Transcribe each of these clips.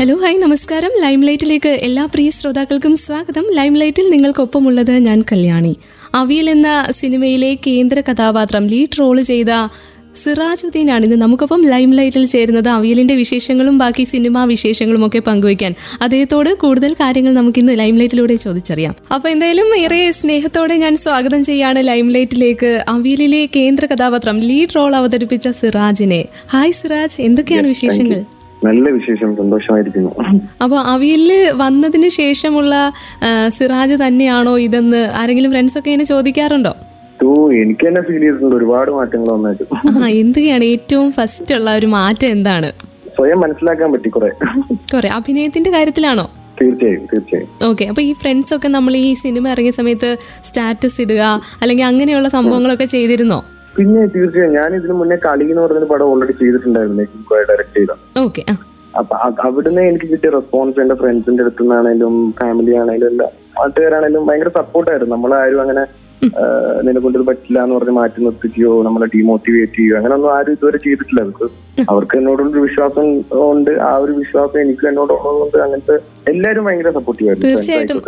Hello hi നമസ്കാരം. Lime ലൈറ്റിലേക്ക് എല്ലാ പ്രിയ ശ്രോതാക്കൾക്കും സ്വാഗതം. ലൈം ലൈറ്റിൽ നിങ്ങൾക്കൊപ്പമുള്ളത് ഞാൻ കല്യാണി. അവിയൽ എന്ന സിനിമയിലെ കേന്ദ്ര കഥാപാത്രം ലീഡ് റോൾ ചെയ്ത സിറാജുദ്ദീനാണ് ഇന്ന് നമുക്കൊപ്പം ലൈം ലൈറ്റിൽ ചേരുന്നത്. അവിയലിന്റെ വിശേഷങ്ങളും ബാക്കി സിനിമാ വിശേഷങ്ങളും ഒക്കെ പങ്കുവയ്ക്കാൻ. അദ്ദേഹത്തോട് കൂടുതൽ കാര്യങ്ങൾ നമുക്ക് ഇന്ന് ലൈം ലൈറ്റിലൂടെ ചോദിച്ചറിയാം. അപ്പൊ എന്തായാലും ഏറെ സ്നേഹത്തോടെ ഞാൻ സ്വാഗതം ചെയ്യാണ് ലൈം ലൈറ്റിലേക്ക് അവിയലിലെ കേന്ദ്ര കഥാപാത്രം ലീഡ് റോൾ അവതരിപ്പിച്ച സിറാജിനെ. ഹായ് സിറാജ്. എന്തൊക്കെയാണ് വിശേഷങ്ങൾ? നല്ല വിശേഷം സന്തോഷമായിരിക്കുന്നു. അപ്പൊ അവിയലിൽ വന്നതിന് ശേഷമുള്ള സിറാജ് തന്നെയാണോ ഇതെന്ന് ആരെങ്കിലും ഫ്രണ്ട്സ് ഒക്കെ ഇങ്ങനെ ചോദിക്കാറുണ്ടോ? ഓ എനിക്ക് തന്നെ ഫീൽ ചെയ്തിട്ടുണ്ട്. ഒരുപാട് മാറ്റങ്ങൾ വന്നായിട്ട് ആ എന്തൊക്കെയാണ് ഏറ്റവും ഫസ്റ്റ് ഉള്ള ഒരു മാറ്റം എന്താണ്? സ്വയം മനസ്സിലാക്കാൻ പറ്റി കുറെ. കുറെ. അഭിനയത്തിന്റെ കാര്യത്തിലാണോ? തീർച്ചയായും തീർച്ചയായും. ഓക്കെ അപ്പൊ ഈ ഫ്രണ്ട്സ് ഒക്കെ നമ്മൾ ഈ സിനിമ ഇറങ്ങിയ സമയത്ത് സ്റ്റാറ്റസ് ഇടുക അല്ലെങ്കിൽ അങ്ങനെയുള്ള സംഭവങ്ങളൊക്കെ ചെയ്തിരുന്നോ? പിന്നെ തീർച്ചയായും ഞാൻ ഇതിനു മുന്നേ കളി എന്ന് പറഞ്ഞ പടം ഓൾറെഡി ചെയ്തിട്ടുണ്ടായിരുന്നു ഡയറക്ട് ചെയ്ത. അപ്പൊ അവിടുന്ന് എനിക്ക് കിട്ടിയ റെസ്പോൺസ് എന്റെ ഫ്രണ്ട്സിന്റെ അടുത്തു നിന്നാണേലും ഫാമിലി ആണേലും എല്ലാം നാട്ടുകാരാണേലും ഭയങ്കര സപ്പോർട്ടായിരുന്നു നമ്മളാരും അങ്ങനെ നിന്നെ കൊണ്ടത് പറ്റില്ല എന്ന് പറഞ്ഞ് മാറ്റി നിർത്തിക്കുകയോ നമ്മളെ ഡീമോട്ടിവേറ്റ് ചെയ്യുകയോ അങ്ങനെയൊന്നും ആരും ഇതുവരെ ചെയ്തിട്ടില്ല. അവർക്ക് അവർക്ക് എന്നോടുള്ളൊരു വിശ്വാസം ഉണ്ട്. ആ ഒരു വിശ്വാസം എനിക്ക് എന്നോടുള്ളതുകൊണ്ട് അങ്ങനത്തെ എല്ലാരും ഭയങ്കര സപ്പോർട്ടീവായിരുന്നു തീർച്ചയായിട്ടും.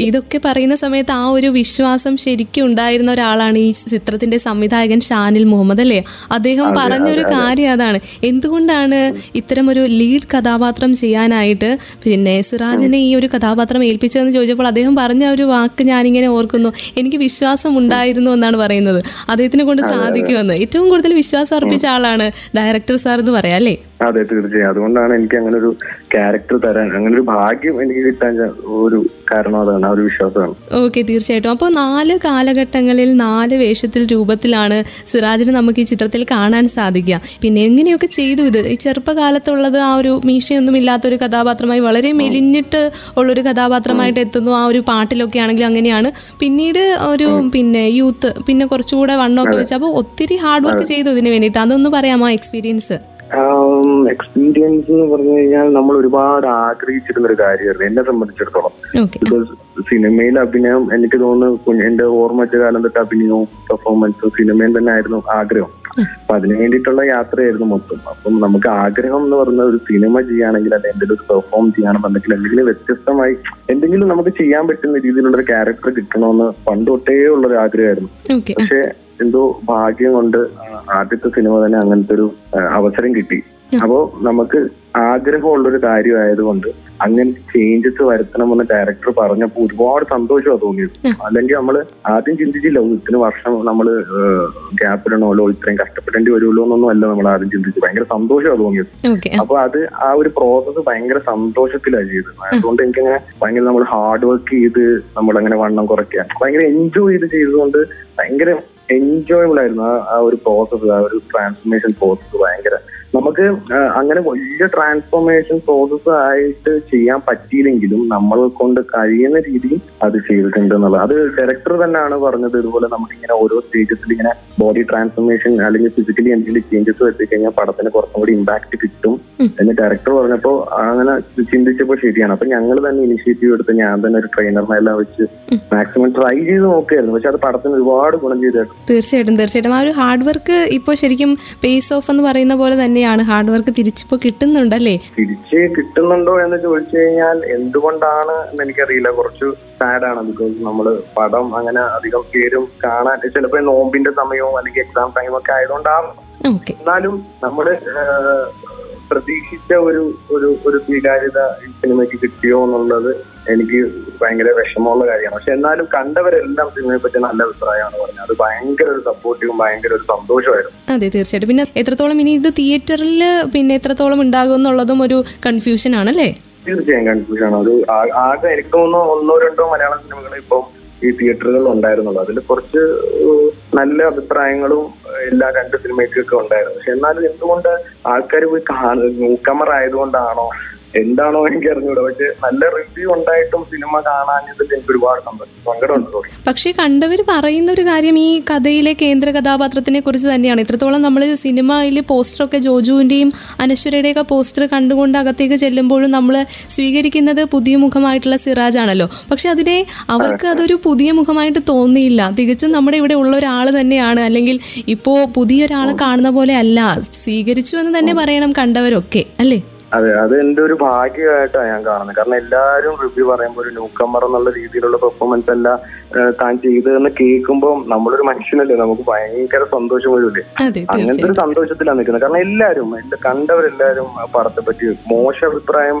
ഇതൊക്കെ പറയുന്ന സമയത്ത് ആ ഒരു വിശ്വാസം ശരിക്കും ഉണ്ടായിരുന്ന ഒരാളാണ് ഈ ചിത്രത്തിന്റെ സംവിധായകൻ ഷാനിൽ മുഹമ്മദ് അല്ലേ? അദ്ദേഹം പറഞ്ഞൊരു കാര്യം അതാണ്. എന്തുകൊണ്ടാണ് ഇത്തരം ഒരു ലീഡ് കഥാപാത്രം ചെയ്യാനായിട്ട് പിന്നെ സിറാജിനെ ഈ ഒരു കഥാപാത്രം ഏൽപ്പിച്ചതെന്ന് ചോദിച്ചപ്പോൾ അദ്ദേഹം പറഞ്ഞ ഒരു വാക്ക് ഞാനിങ്ങനെ ഓർക്കുന്നു. എനിക്ക് വിശ്വാസം ഉണ്ടായിരുന്നു എന്നാണ് പറയുന്നത്. അദ്ദേഹത്തിനെ കൊണ്ട് സാധിക്കുമെന്ന്. ഏറ്റവും കൂടുതൽ വിശ്വാസം അർപ്പിച്ച ആളാണ് ഡയറക്ടർ സാർ എന്ന് പറയാം അല്ലേ? അതെ തീർച്ചയായും. അതുകൊണ്ടാണ് എനിക്ക് അങ്ങനെ ഒരു ക്യാരക്ടർ തരാൻ അങ്ങനെ ഒരു ഭാഗ്യം എനിക്ക് കിട്ടാൻ ഒരു കാരണം അതാണ് ആ ഒരു വിശ്വാസമാണ്. ഓക്കെ തീർച്ചയായിട്ടും. അപ്പോൾ നാല് കാലഘട്ടങ്ങളിൽ നാല് വേഷത്തിൽ രൂപത്തിലാണ് സിറാജിനെ നമുക്ക് ഈ ചിത്രത്തിൽ കാണാൻ സാധിക്കുക. പിന്നെ എങ്ങനെയൊക്കെ ചെയ്തു ഇത്? ഈ ചെറുപ്പകാലത്തുള്ളത് ആ ഒരു മീശയൊന്നും ഇല്ലാത്തൊരു കഥാപാത്രമായി വളരെ മെലിഞ്ഞിട്ട് ഉള്ളൊരു കഥാപാത്രമായിട്ട് എത്തുന്നു. ആ ഒരു പാട്ടിലൊക്കെ ആണെങ്കിലും അങ്ങനെയാണ്. പിന്നീട് ഒരു പിന്നെ യൂത്ത് പിന്നെ കുറച്ചുകൂടെ വണ്ണമൊക്കെ വെച്ച് അപ്പോൾ ഒത്തിരി ഹാർഡ് വർക്ക് ചെയ്തു ഇതിന് വേണ്ടിയിട്ട്. അതൊന്ന് പറയാമോ എക്സ്പീരിയൻസ് എക്സ്പീരിയൻസ് എന്ന് പറഞ്ഞു കഴിഞ്ഞാൽ നമ്മൾ ഒരുപാട് ആഗ്രഹിച്ചിരുന്ന ഒരു കാര്യമായിരുന്നു എന്നെ സംബന്ധിച്ചിടത്തോളം. ബിക്കോസ് സിനിമയിൽ അഭിനയം എനിക്ക് തോന്നുന്നു എന്റെ ഓർമ്മ വെച്ച കാലം തൊട്ട് അഭിനയവും പെർഫോമൻസും സിനിമയിൽ തന്നെ ആയിരുന്നു ആഗ്രഹം. അപ്പൊ അതിനു വേണ്ടിയിട്ടുള്ള യാത്രയായിരുന്നു മൊത്തം. അപ്പം നമുക്ക് ആഗ്രഹം എന്ന് പറഞ്ഞ ഒരു സിനിമ ചെയ്യുകയാണെങ്കിൽ അല്ലെങ്കിൽ എന്തെങ്കിലും ഒരു പെർഫോം ചെയ്യണമെന്നുണ്ടെങ്കിൽ എന്തെങ്കിലും വ്യത്യസ്തമായി എന്തെങ്കിലും നമുക്ക് ചെയ്യാൻ പറ്റുന്ന രീതിയിലുള്ള ഒരു ക്യാരക്ടർ കിട്ടണമെന്ന് പണ്ട് തൊട്ടേ ഉള്ള ഒരു ആഗ്രഹമായിരുന്നു. പക്ഷെ എന്തോ ഭാഗ്യം കൊണ്ട് ആദ്യത്തെ സിനിമ തന്നെ അങ്ങനത്തെ ഒരു അവസരം കിട്ടി. അപ്പോ നമുക്ക് ആഗ്രഹമുള്ളൊരു കാര്യമായതുകൊണ്ട് അങ്ങനെ ചേഞ്ചസ് വരുത്തണമെന്ന് ഡയറക്ടർ പറഞ്ഞപ്പോൾ ഒരുപാട് സന്തോഷമാണ് തോന്നിയത്. അല്ലെങ്കിൽ നമ്മൾ ആദ്യം ചിന്തിച്ചില്ല "ഓ, ഇത്രയും വർഷം നമ്മൾ ഗ്യാപ്പിടണമല്ലോ ഇത്രയും കഷ്ടപ്പെടേണ്ടി വരുമല്ലോ എന്നൊന്നും അല്ല നമ്മൾ ആദ്യം ചിന്തിച്ചു ഭയങ്കര സന്തോഷമാണ് തോന്നിയത്. അപ്പൊ അത് ആ ഒരു പ്രോസസ്സ് ഭയങ്കര സന്തോഷത്തിലാണ് ചെയ്തത്. അതുകൊണ്ട് എനിക്ക് അങ്ങനെ ഭയങ്കര നമ്മൾ ഹാർഡ് വർക്ക് ചെയ്ത് നമ്മൾ അങ്ങനെ വണ്ണം കുറയ്ക്കുക ഭയങ്കര എൻജോയ് ചെയ്ത് ചെയ്തതുകൊണ്ട് ഭയങ്കര എൻജോയബിൾ ആയിരുന്നു ആ ആ ഒരു പ്രോസസ്സ് ആ ഒരു ട്രാൻസ്ഫർമേഷൻ പ്രോസസ്സ് ഭയങ്കര. നമുക്ക് അങ്ങനെ വലിയ ട്രാൻസ്ഫോർമേഷൻ പ്രോസസ് ആയിട്ട് ചെയ്യാൻ പറ്റിയില്ലെങ്കിലും നമ്മൾ കൊണ്ട് കഴിയുന്ന രീതിയിൽ അത് ചെയ്തിട്ടുണ്ട് എന്നുള്ളത് അത് ഡയറക്ടർ തന്നെയാണ് പറഞ്ഞത് ഇതുപോലെ നമുക്ക് ഇങ്ങനെ ഓരോ സ്റ്റേജസിൽ ഇങ്ങനെ ബോഡി ട്രാൻസ്ഫോർമേഷൻ അല്ലെങ്കിൽ ഫിസിക്കലി എന്തെങ്കിലും ചേഞ്ചസ് വരുത്തി കഴിഞ്ഞാൽ പടത്തിന് കുറച്ചും കൂടി ഇമ്പാക്ട് കിട്ടും എന്ന് ഡയറക്ടർ പറഞ്ഞപ്പോൾ അങ്ങനെ ചിന്തിച്ചപ്പോൾ ശരിയാണ്. അപ്പൊ ഞങ്ങൾ തന്നെ ഇനിഷ്യേറ്റീവ് എടുത്ത് ഞാൻ തന്നെ ഒരു ട്രെയിനറിനെല്ലാം വെച്ച് മാക്സിമം ട്രൈ ചെയ്ത് നോക്കിയായിരുന്നു. പക്ഷെ അത് പടത്തിന് ഒരുപാട് ഗുണം ചെയ്തായിരുന്നു തീർച്ചയായിട്ടും തീർച്ചയായിട്ടും. ആ ഒരു ഹാർഡ് വർക്ക് ഇപ്പോൾ ശരിക്കും പേസ് ഓഫ് എന്ന് പറയുന്ന പോലെ തന്നെയാണ് ഹാർഡ് വർക്ക് തിരിച്ചിപ്പോ കിട്ടുന്നുണ്ടല്ലേ? തിരിച്ച് കിട്ടുന്നുണ്ടോ എന്ന് ചോദിച്ചു കഴിഞ്ഞാൽ എന്തുകൊണ്ടാണ് എന്ന് എനിക്കറിയില്ല. കുറച്ച് സാഡാണ് ബിക്കോസ് നമ്മൾ പടം അങ്ങനെ അധികം പേരും കാണാൻ ചിലപ്പോ നോമ്പിന്റെ സമയവും അല്ലെങ്കിൽ എക്സാം ടൈമൊക്കെ ആയതുകൊണ്ടാണ് എന്നാലും നമ്മൾ പ്രതീക്ഷിച്ച ഒരു ഒരു ഒരു സ്വീകാര്യത ഈ സിനിമയ്ക്ക് കിട്ടിയോ എന്നുള്ളത് എനിക്ക് ഭയങ്കര വിഷമമുള്ള കാര്യമാണ്. പക്ഷെ എന്നാലും കണ്ടവരെല്ലാം സിനിമയെ പറ്റി നല്ല അഭിപ്രായമാണ് പറഞ്ഞത്. അത് ഭയങ്കര ഒരു സപ്പോർട്ടീവും ഭയങ്കര ഒരു സന്തോഷമായിരുന്നു. അതെ തീർച്ചയായിട്ടും. പിന്നെ എത്രത്തോളം ഇനി ഇത് തിയേറ്ററിൽ പിന്നെ എത്രത്തോളം ഉണ്ടാകും എന്നുള്ളതും ഒരു കൺഫ്യൂഷൻ ആണല്ലേ? തീർച്ചയായും കൺഫ്യൂഷൻ ആണ്. ഒരു ആകെ എനിക്ക് തോന്നുന്നു ഒന്നോ രണ്ടോ മലയാള സിനിമകൾ ഇപ്പം ഈ തിയേറ്ററുകളിൽ ഉണ്ടായിരുന്നുള്ളൂ. അതിൽ കുറച്ച് നല്ല അഭിപ്രായങ്ങളും എല്ലാ രണ്ട് സിനിമയ്ക്കൊക്കെ ഉണ്ടായിരുന്നു. പക്ഷെ എന്നാലും എന്തുകൊണ്ട് ആൾക്കാർ പോയി കാണുക ന്യൂ കമർ ആയതുകൊണ്ടാണോ എന്താണോ എനിക്ക് അറിഞ്ഞൂടാ. പക്ഷെ നല്ല റിവ്യൂ ഉണ്ടായിട്ടും സിനിമ കാണാഞ്ഞതിൽ എനിക്ക് ഒരുപാട് സങ്കടമുണ്ട് sorry. പക്ഷേ കണ്ടവർ പറയുന്ന ഒരു കാര്യം ഈ കഥയിലെ കേന്ദ്ര കഥാപാത്രത്തിനെ കുറിച്ച് തന്നെയാണ്. ഇത്രത്തോളം നമ്മൾ സിനിമയിൽ പോസ്റ്ററൊക്കെ ജോജുവിന്റെയും അനശ്വരയുടെയൊക്കെ പോസ്റ്റർ കണ്ടുകൊണ്ട് അകത്തേക്ക് ചെല്ലുമ്പോഴും നമ്മൾ സ്വീകരിക്കുന്നത് പുതിയ മുഖമായിട്ടുള്ള സിറാജ് ആണല്ലോ പക്ഷെ അതിനെ അവർക്ക് അതൊരു പുതിയ മുഖമായിട്ട് തോന്നിയില്ല. തികച്ചും നമ്മുടെ ഇവിടെ ഉള്ള ഒരാൾ തന്നെയാണ്. അല്ലെങ്കിൽ ഇപ്പോൾ പുതിയൊരാളെ കാണുന്ന പോലെ അല്ല. സ്വീകരിച്ചു എന്ന് തന്നെ പറയണം കണ്ടവരൊക്കെ. അല്ലേ? അതെ അത് എന്റെ ഒരു ഭാഗ്യമായിട്ടാണ് ഞാൻ കാണുന്നത്. കാരണം എല്ലാവരും റിവ്യൂ പറയുമ്പോൾ ഒരു ന്യൂക്കമ്മർ എന്നുള്ള രീതിയിലുള്ള പെർഫോമൻസ് അല്ല താൻ ചെയ്തതെന്ന് കേൾക്കുമ്പോൾ നമ്മളൊരു മനുഷ്യനല്ലേ നമുക്ക് ഭയങ്കര സന്തോഷം വരില്ലേ അങ്ങനത്തെ ഒരു സന്തോഷത്തിലാണ് നിൽക്കുന്നത്. കാരണം എല്ലാവരും എന്റെ കണ്ടവരെല്ലാവരും പടത്തെ പറ്റി മോശ അഭിപ്രായം